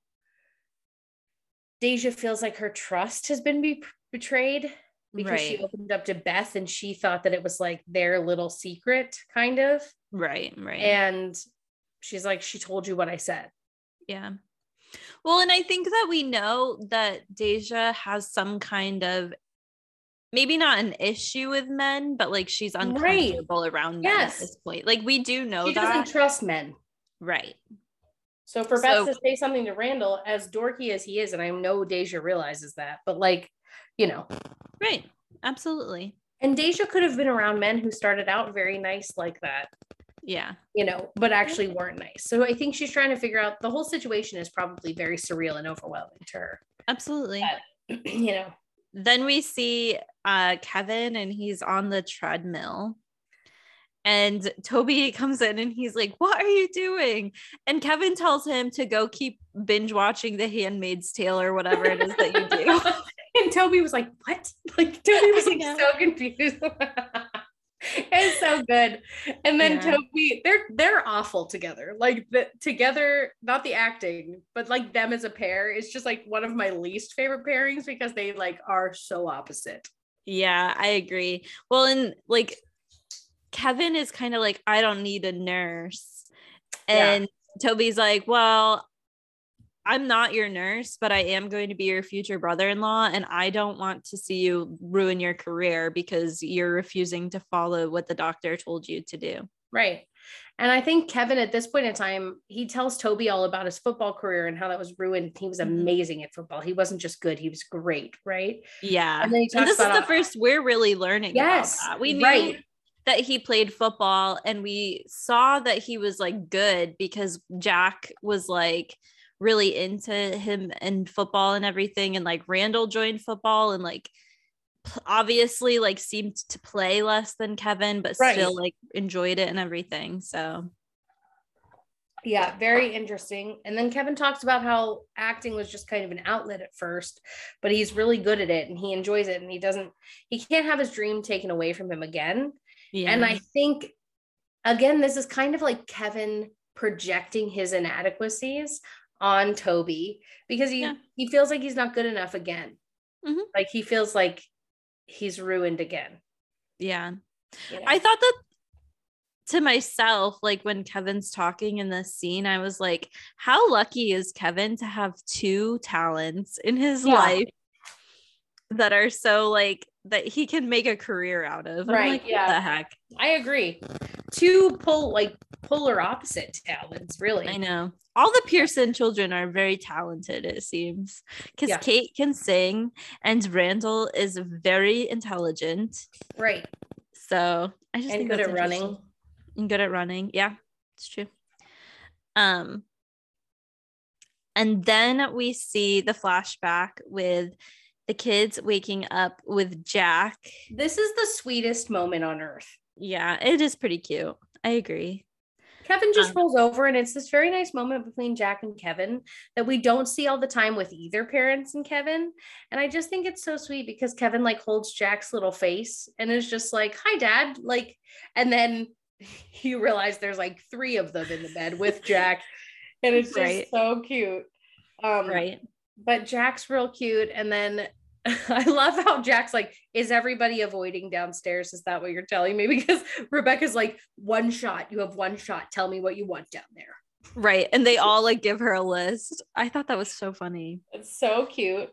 Deja feels like her trust has been be- betrayed because she opened up to Beth and she thought that it was like their little secret, kind of. right, right. And she's like, She told you what I said. Yeah. Well, and I think that we know that Deja has some kind of maybe not an issue with men, but like she's Right. uncomfortable around men Yes. at this point. Like we do know she that. doesn't trust men. right. So for Beth So- to say something to Randall, as dorky as he is, and I know Deja realizes that, but like, you know, Right. Absolutely. and Deja could have been around men who started out very nice like that, Yeah. you know, but actually weren't nice. So I think she's trying to figure out the whole situation is probably very surreal and overwhelming to her, Absolutely. <clears throat> you know. then we see uh Kevin and he's on the treadmill. And Toby comes in and he's like, What are you doing? And Kevin tells him to go keep binge watching The Handmaid's Tale or whatever it is that you do. <laughs> and Toby was like, "What?" <laughs> Like Toby was like so confused. <laughs> <laughs> it's so good. And then Yeah. Toby, they're they're awful together. Like the together, not the acting, but like them as a pair is just like one of my least favorite pairings because they like are so opposite. Yeah, I agree. Well, and like Kevin is kind of like, I don't need a nurse. Yeah. And Toby's like, Well, I'm not your nurse, but I am going to be your future brother in law. And I don't want to see you ruin your career because you're refusing to follow what the doctor told you to do. Right. And I think Kevin at this point in time, he tells Toby all about his football career and how that was ruined. He was Mhm. amazing at football. He wasn't just good, he was great, right? Yeah. And then he And this is the first we're really learning Yes, about that. We knew right. that he played football and we saw that he was like good because Jack was like really into him and football and everything and like Randall joined football and like obviously like seemed to play less than Kevin but Right. still like enjoyed it and everything so Yeah, very interesting. And then Kevin talks about how acting was just kind of an outlet at first, but he's really good at it and he enjoys it and he doesn't he can't have his dream taken away from him again. yeah And I think again this is kind of like Kevin projecting his inadequacies on Toby because he Yeah. he feels like he's not good enough again. Mhm. Like he feels like he's ruined again. yeah? I thought that to myself, like when Kevin's talking in this scene, I was like, how lucky is Kevin to have two talents in his Yeah. life that are so like that he can make a career out of? I'm Right, like, what yeah. the heck? I agree. Two pull like polar opposite talents, really. I know. All the Pearson children are very talented, it seems. Because Yeah. Kate can sing and Randall is very intelligent. Right. So I just And think good at running. and good at running. Yeah, it's true. Um, and then we see the flashback with the kids waking up with Jack. This is the sweetest moment on earth. Yeah, it is pretty cute. I agree. Kevin just Um, rolls over, and it's this very nice moment between Jack and Kevin that we don't see all the time with either parents and Kevin. And I just think it's so sweet because Kevin like holds Jack's little face and is just like, "Hi, Dad," like, and then <laughs> you realize there's like three of them in the bed with Jack, and it's just Right. so cute. Um, Right. but Jack's real cute. And then <laughs> I love how Jack's like, is everybody avoiding downstairs? Is that what you're telling me? <laughs> Because Rebecca's like, one shot, you have one shot. Tell me what you want down there. Right. And they all like give her a list. I thought that was so funny. It's so cute.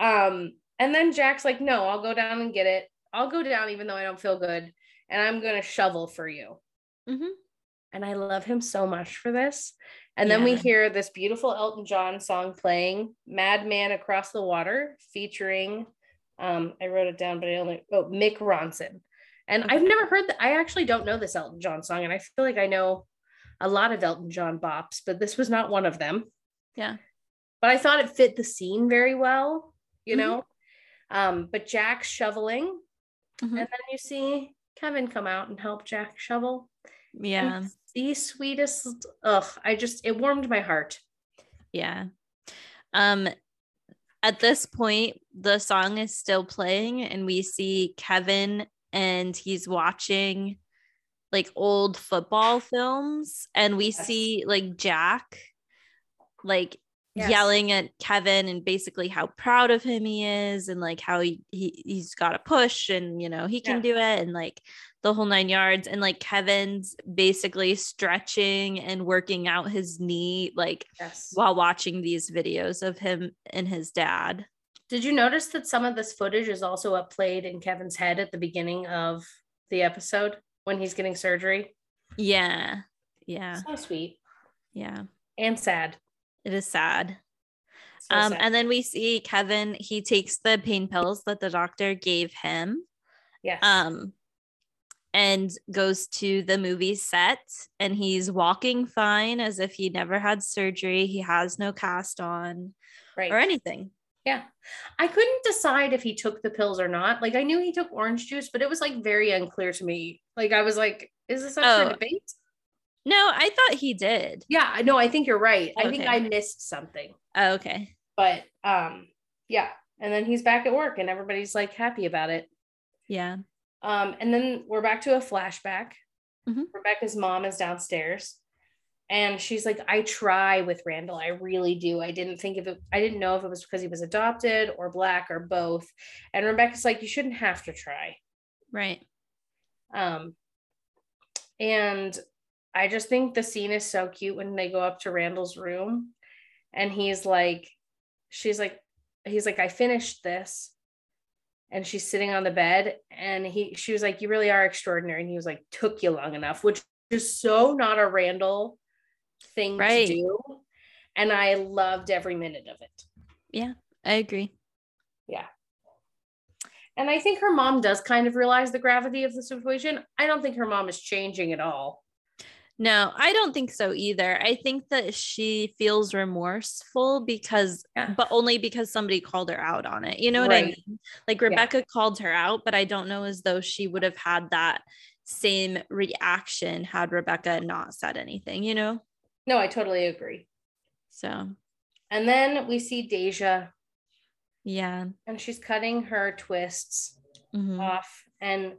Um, and then Jack's like, no, I'll go down and get it. I'll go down even though I don't feel good. And I'm gonna shovel for you. Mhm. And I love him so much for this. And then we hear this beautiful Elton John song playing, Madman Across the Water, featuring um, I wrote it down, but I only oh Mick Ronson. And I've never heard that. I actually don't know this Elton John song, and I feel like I know a lot of Elton John bops, but this was not one of them. Yeah. But I thought it fit the scene very well. you Mhm. know? Um, but Jack shoveling, Mhm. and then you see Kevin come out and help Jack shovel. Yeah. it's the sweetest. Ugh, I just it warmed my heart. Yeah. Um at this point the song is still playing and we see Kevin and he's watching like old football films and we Yes. see like Jack like Yes. yelling at Kevin and basically how proud of him he is and like how he, he he's got a push and you know he can Yeah. do it and like the whole nine yards and like Kevin's basically stretching and working out his knee like Yes. while watching these videos of him and his dad. Did you notice that some of this footage is also upplayed in Kevin's head at the beginning of the episode when he's getting surgery? Yeah. Yeah. So sweet Yeah. and sad. It is sad. So um sad. and then we see Kevin he takes the pain pills that the doctor gave him. Yeah. um and goes to the movie set and he's walking fine as if he never had surgery he has no cast on right. or anything Yeah. I couldn't decide if he took the pills or not. Like I knew he took orange juice, but it was like very unclear to me. Like I was like, is this up Oh. for debate? no i thought he did Yeah, I know. I think you're right. I think I missed something. oh, okay But um, yeah. And then he's back at work and everybody's like happy about it. yeah Um, and then we're back to a flashback. Mhm. Rebecca's mom is downstairs. And she's like, I try with Randall. I really do. I didn't think of it. I didn't know if it was because he was adopted or black or both. And Rebecca's like, you shouldn't have to try. right Um, and I just think the scene is so cute when they go up to Randall's room and he's like, she's like, he's like, I finished this. And she's sitting on the bed and he she was like, You really are extraordinary. And he was like, took you long enough, which is so not a Randall thing Right. to do. And I loved every minute of it. Yeah, I agree Yeah. And I think her mom does kind of realize the gravity of the situation. I don't think her mom is changing at all. No i don't think so either i think that she feels remorseful because Yeah. but only because somebody called her out on it you know what i mean like rebecca called her out but i don't know as though she would have had that same reaction had rebecca not said anything you know No, I totally agree. so And then we see Deja yeah and she's cutting her twists Mhm. off. And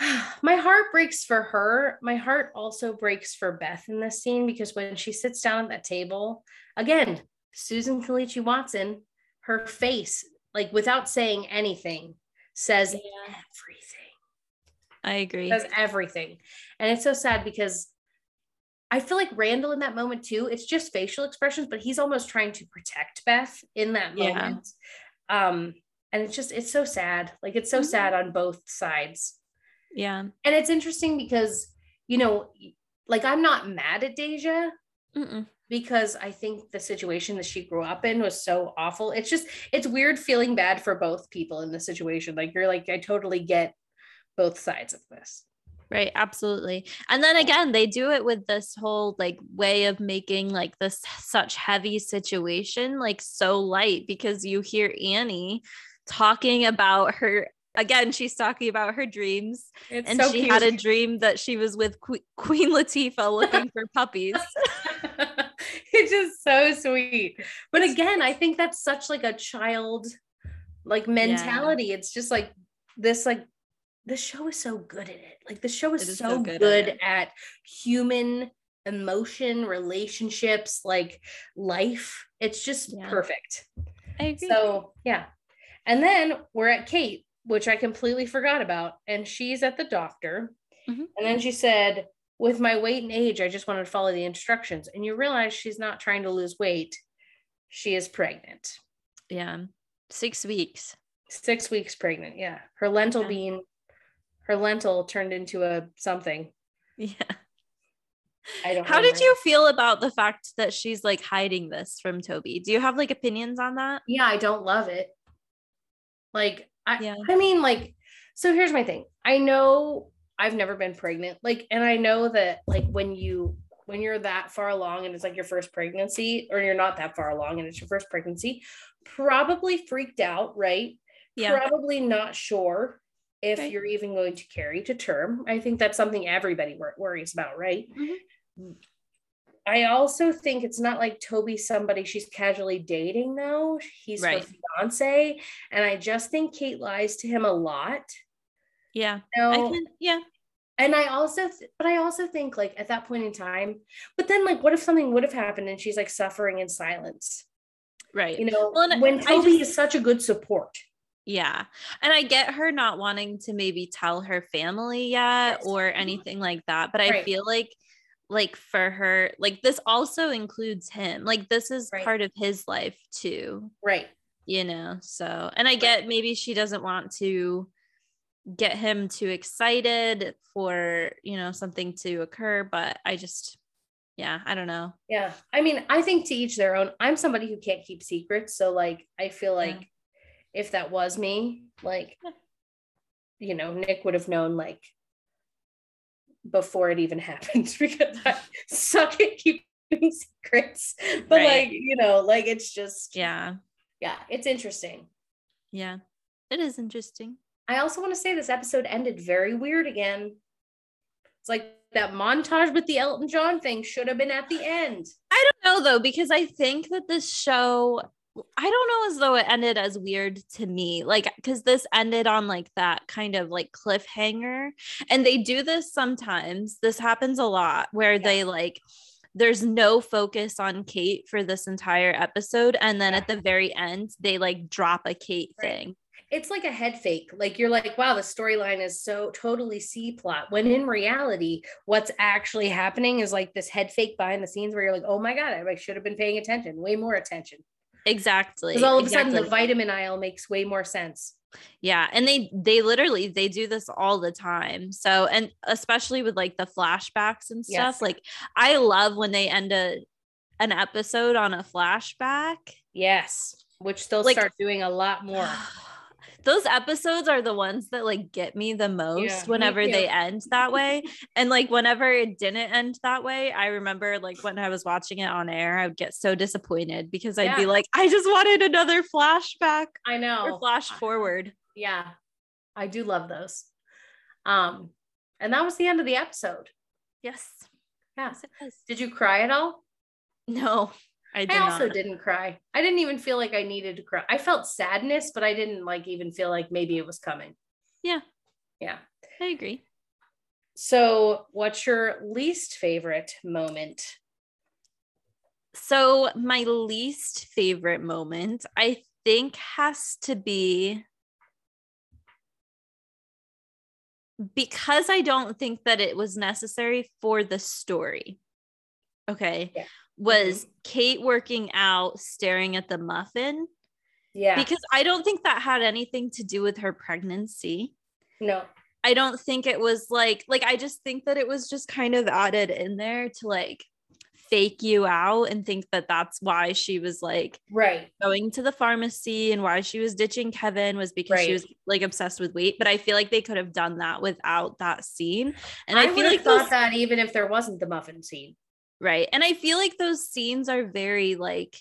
<sighs> my heart breaks for her. My heart also breaks for Beth in this scene because when she sits down at that table, again, Susan Kelechi Watson, her face, like without saying anything, says Yeah. everything. i agree Says everything. And it's so sad because I feel like Randall in that moment too, it's just facial expressions, but he's almost trying to protect Beth in that Yeah. moment. Um, and it's just, it's so sad. Like it's so Mhm. sad on both sides. Yeah And it's interesting because, you know, like I'm not mad at Deja Mm-mm. because I think the situation that she grew up in was so awful. It's just, it's weird feeling bad for both people in the situation. Like you're like, I totally get both sides of this. Right, absolutely. And then again, they do it with this whole like way of making like this such heavy situation like so light because you hear Annie talking about her again, she's talking about her dreams It's and she had a dream that she was with Que- <laughs> Queen Latifah looking for puppies. <laughs> it's just so sweet. But again, I think that's such like a child like mentality. It's just like this like the show is so good at it. Like the show is, is so, so good, good at at, human emotion, relationships, like life. It's just Yeah. perfect. I agree. So, yeah. And then we're at Kate, which I completely forgot about, and she's at the doctor. Mhm. And then she said, With my weight and age, I just wanted to follow the instructions. And you realize she's not trying to lose weight, she is pregnant. yeah. Six weeks. Six weeks pregnant. Yeah. Her lentil Yeah. bean, her lentil turned into a something. Yeah. I don't How did you feel about the fact that she's like hiding this from Toby? Do you have like opinions on that? yeah i don't love it like i Yeah. i mean like so here's my thing i know i've never been pregnant like and i know that like when you when you're that far along and it's like your first pregnancy, or you're not that far along and it's your first pregnancy, probably freaked out, right? Yeah. Probably not sure if Okay. you're even going to carry to term. I think that's something everybody wor- worries about, right? Mhm. I also think it's not like Toby's somebody she's casually dating, though. He's Right. her fiance. And I just think Kate lies to him a lot. Yeah. I can, yeah. and I also, th- but I also think like at that point in time, but then like, what if something would have happened and she's like suffering in silence? Right. You know, Well, when Toby just- is such a good support. Yeah. And I get her not wanting to maybe tell her family yet or anything like that. But I Right. feel like like for her, like this also includes him. Like this is Right. part of his life too, Right. you know. So and I get maybe she doesn't want to get him too excited for, you know, something to occur, but I just yeah, I don't know. Yeah. I mean, I think to each their own. I'm somebody who can't keep secrets. So like I feel Yeah. like if that was me, like you know, Nick would have known like before it even <laughs> happens because I suck at keeping <laughs> secrets. But Right. like, you know, like it's just Yeah. yeah, it's interesting. Yeah. It is interesting. I also want to say this episode ended very weird again. It's like that montage with the Elton John thing should have been at the end. I don't know though, because I think that this show, I don't know as though it ended as weird to me. Like, because this ended on like that kind of like cliffhanger. And they do this sometimes. This happens a lot where Yeah. they like, there's no focus on Kate for this entire episode. And then Yeah. at the very end, they like drop a Kate Right. thing. It's like a head fake. Like you're like, wow, the storyline is so totally C plot. When in reality, what's actually happening is like this head fake behind the scenes where you're like, oh my God, I should have been paying attention, way more attention. Exactly. Because all of a sudden the vitamin aisle makes way more sense. Yeah, and they they literally they do this all the time. So and especially with like the flashbacks and stuff. Yes. Like I love when they end a an episode on a flashback. Yes. Which they'll Like- start doing a lot more. <sighs> <sighs> <sighs> Those episodes are the ones that like get me the most Yeah, whenever they end that way. and like whenever it didn't end that way, I remember like when I was watching it on air, I would get so disappointed because I'd be like, I just wanted another flashback I know. or flash forward. Yeah. I do love those. Um, and that was the end of the episode. Yes. Yeah. Yes. Did you cry at all? No, I did I also not. didn't cry. I didn't even feel like I needed to cry. I felt sadness, but I didn't like even feel like maybe it was coming. Yeah. Yeah. I agree. So, what's your least favorite moment? So, my least favorite moment, I think, has to be because I don't think that it was necessary for the story. Okay. Yeah. Mm-hmm. Was Kate working out, staring at the muffin? Yeah. Because I don't think that had anything to do with her pregnancy. no. I don't think it was like like I just think that it was just kind of added in there to like fake you out and think that that's why she was like Right. going to the pharmacy and why she was ditching Kevin was because she was like obsessed with weight but I feel like they could have done that without that scene and I, I, feel like thought those that even if there wasn't the muffin scene. Right and I feel like those scenes are very like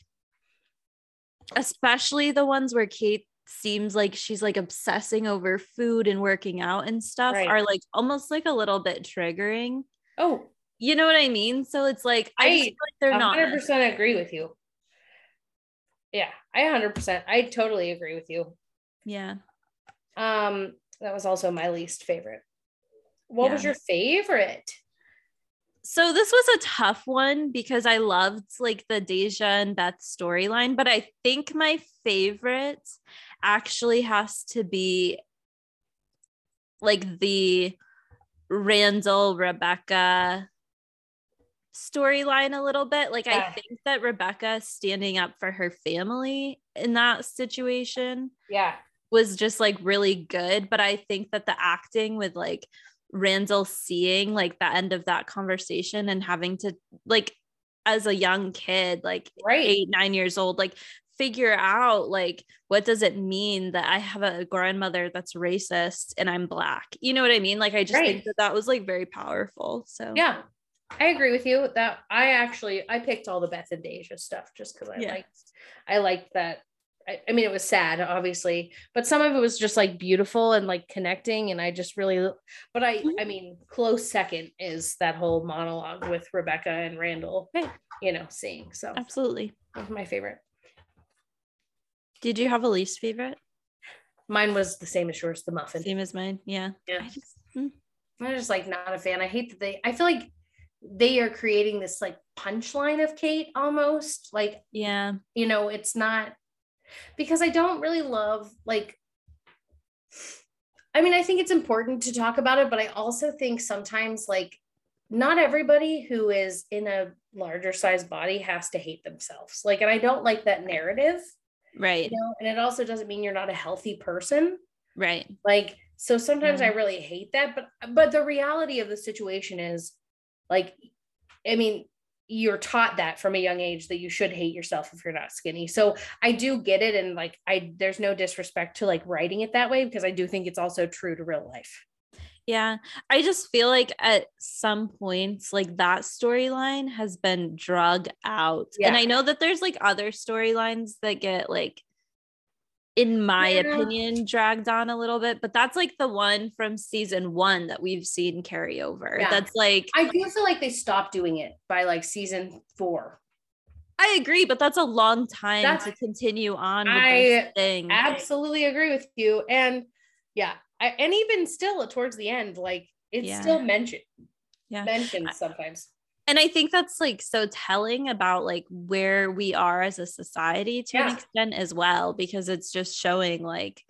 especially the ones where Kate seems like she's like obsessing over food and working out and stuff Right. are like almost like a little bit triggering Oh, You know what I mean? So it's like I, I feel like they're not. 100% agree with you. Yeah, I 100%. I totally agree with you. Yeah. Um, that was also my least favorite. What was your favorite? So this was a tough one because I loved like the Deja and Beth storyline, but I think my favorite actually has to be like the Randall Rebecca storyline a little bit. Like I think that Rebecca standing up for her family in that situation Yeah. was just like really good. But I think that the acting with like Randall seeing like the end of that conversation and having to like as a young kid, like Right. eight, nine years old, like figure out like what does it mean that I have a grandmother that's racist and I'm black? You know what I mean? Like I just Right. think that that was like very powerful. So Yeah. I agree with you that I actually I picked all the Beth and Deja stuff just because I Yeah. liked I liked that. I, I mean, it was sad, obviously, but some of it was just like beautiful and like connecting, and I just really. But I. I mean, close second is that whole monologue with Rebecca and Randall. Right. You know, seeing so Absolutely. my favorite. Did you have a least favorite? Mine was the same as yours, the muffin. Same as mine. Yeah. Yeah. I just, mm, I'm just like not a fan. I hate that they. I feel like they are creating this like punchline of Kate almost like yeah. you know it's not because i don't really love like i mean i think it's important to talk about it but i also think sometimes like not everybody who is in a larger size body has to hate themselves like and i don't like that narrative Right. you know and it also doesn't mean you're not a healthy person Right. like so sometimes Yeah. i mm-hmm. really hate that but but the reality of the situation is like i mean you're taught that from a young age that you should hate yourself if you're not skinny so i do get it and like i there's no disrespect to like writing it that way because i do think it's also true to real life Yeah. I just feel like at some points, like that storyline has been drug out. And I know that there's like other storylines that get like, in my Yeah. opinion, dragged on a little bit, but that's like the one from season one that we've seen carry over. Yeah. That's like, i do feel like they stopped doing it by like season four I agree, but that's a long time That's- to continue on with I this thing. absolutely agree with you and yeah I, and even still towards the end like it's Yeah. still mentioned Yeah. mentioned sometimes and i think that's like so telling about like where we are as a society to an extent as well because it's just showing like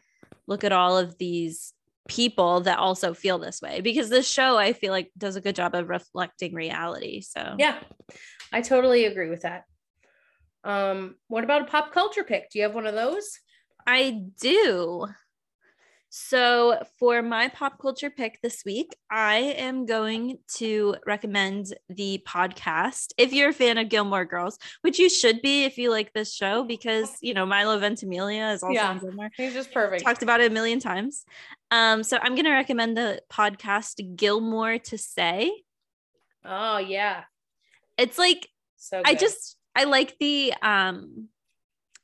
look at all of these people that also feel this way because this show i feel like does a good job of reflecting reality so Yeah, I totally agree with that. Um, what about a pop culture pick? Do you have one of those? i do so for my pop culture pick this week i am going to recommend the podcast if you're a fan of gilmore girls which you should be if you like this show because you know milo ventimiglia is also Yeah. on gilmore He's just perfect. talked about it a million times. Um, so I'm gonna recommend the podcast Gilmore to Say. oh yeah, It's like so I just I like the um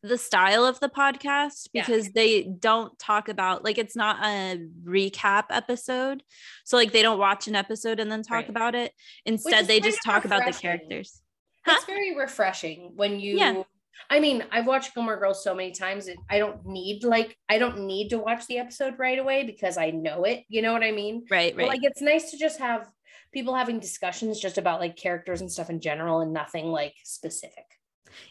the style of the podcast Yeah. because they don't talk about like it's not a recap episode. So like they don't watch an episode and then talk Right. about it. Instead, they just talk about the refreshing. characters. it's very refreshing when you. Yeah. I mean, I've watched Gilmore Girls so many times. I don't need like I don't need to watch the episode right away because I know it. You know what I mean? Right, But, right. like it's nice to just have people having discussions just about like characters and stuff in general and nothing like specific.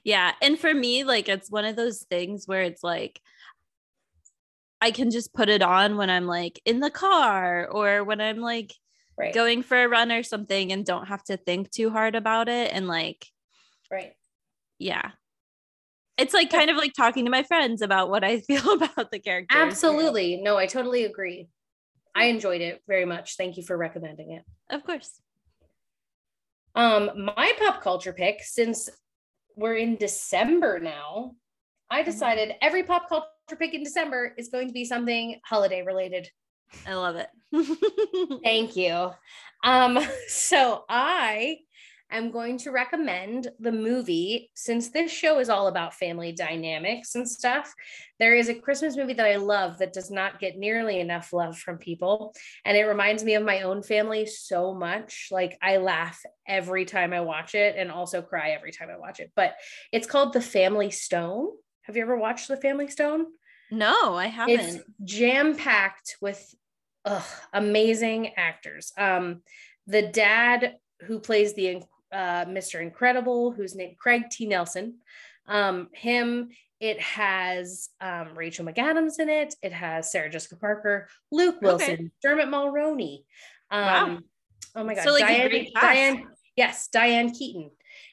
Yeah. And for me, like it's one of those things where it's like I can just put it on when I'm like in the car or when I'm like Right. going for a run or something and don't have to think too hard about it. And like, Right. yeah. It's like kind of like talking to my friends about what I <laughs> feel about the character. Absolutely. No, I totally agree. I enjoyed it very much. Thank you for recommending it. Of course. Um, my pop culture pick, since we're in December now, I decided every pop culture pick in December is going to be something holiday related. I love it. <laughs> Thank you. Um, <laughs> so I am going to recommend the movie since this show is all about family dynamics and stuff. There is a Christmas movie that I love that does not get nearly enough love from people. And it reminds me of my own family so much. Like I laugh every time I watch it and also cry every time I watch it. But it's called The Family Stone. Have you ever watched The Family Stone? no, I haven't. it's jam packed with ugh, amazing actors. Um, the dad who plays the uh, Mr. Incredible, who's named Craig T. Nelson, um, him. It has um, Rachel McAdams in it. It has Sarah Jessica Parker, Luke Wilson, Dermot Mulroney. Um, Wow. Oh my God, So, like, Diane. Diane. Yes, Diane Keaton.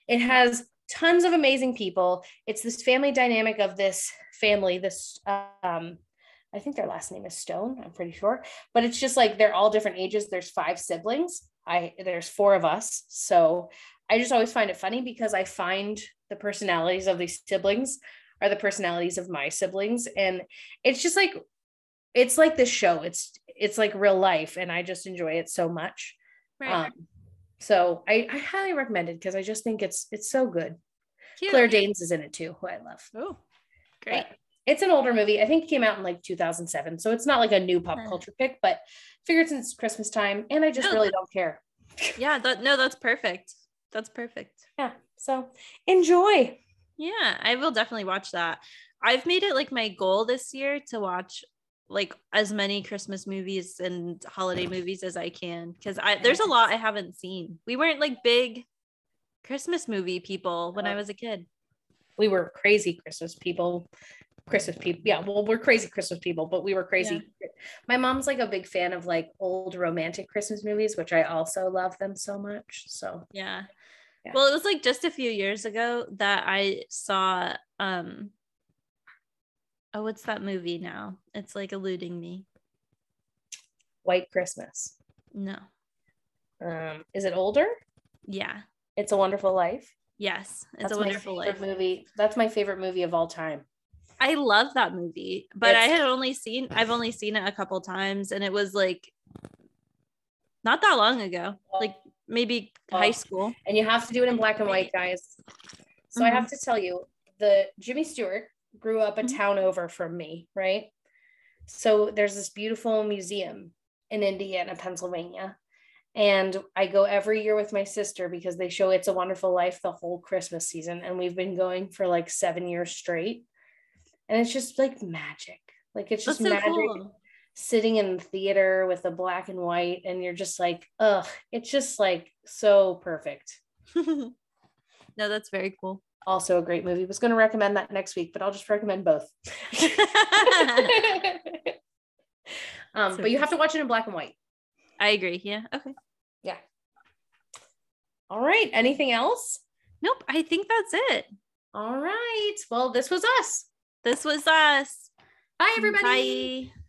It has tons of amazing people. It's this family dynamic of this family. This um, I think their last name is Stone. I'm pretty sure, but it's just like they're all different ages. There's five siblings. I there's four of us, so I just always find it funny because I find the personalities of these siblings are the personalities of my siblings, and it's just like it's like this show. It's it's like real life, and I just enjoy it so much. Right. Um, So I, I highly recommend it because I just think it's it's so good. Cute. Claire Danes is in it too, who I love. Oh, great. But it's an older movie. I think it came out in like 2007. So it's not like a new pop culture pick, but figured since Christmas time and I just No. really don't care. Yeah, that no, that's perfect. That's perfect. Yeah. So enjoy. Yeah, I will definitely watch that. I've made it like my goal this year to watch like as many Christmas movies and holiday movies as I can because I there's a lot I haven't seen. We weren't like big Christmas movie people when I was a kid. We were crazy Christmas people. Christmas people. Yeah, well, we're crazy Christmas people, but we were crazy. My mom's like a big fan of like old romantic Christmas movies, which I also love them so much. So Yeah. Yeah. Well, it was like just a few years ago that I saw um oh what's that movie now? It's like eluding me. White Christmas. No. Um, is it older? Yeah. It's a Wonderful Life. Yes. It's That's a wonderful life. movie. That's my favorite movie of all time. I love that movie, but I had only seen I've only seen it a couple times and it was like not that long ago. Like maybe high Oh. school. and you have to do it in black and white, guys. So I have to tell you, the Jimmy Stewart grew up a Mhm. town over from me, right? So there's this beautiful museum in Indiana, Pennsylvania. And I go every year with my sister because they show It's a Wonderful Life the whole Christmas season. And we've been going for like seven years straight. And it's just like magic. Like it's just so magic cool. Sitting in the theater with the black and white. And you're just like, ugh, it's just like so perfect. <laughs> no, that's very cool. also a great movie. Was going to recommend that next week, but I'll just recommend both. <laughs> um, So but you have to watch it in black and white. I agree. Yeah. Okay. Yeah. All right. Anything else? Nope. I think that's it. All right. Well, this was us. This was us. Bye, everybody. Bye.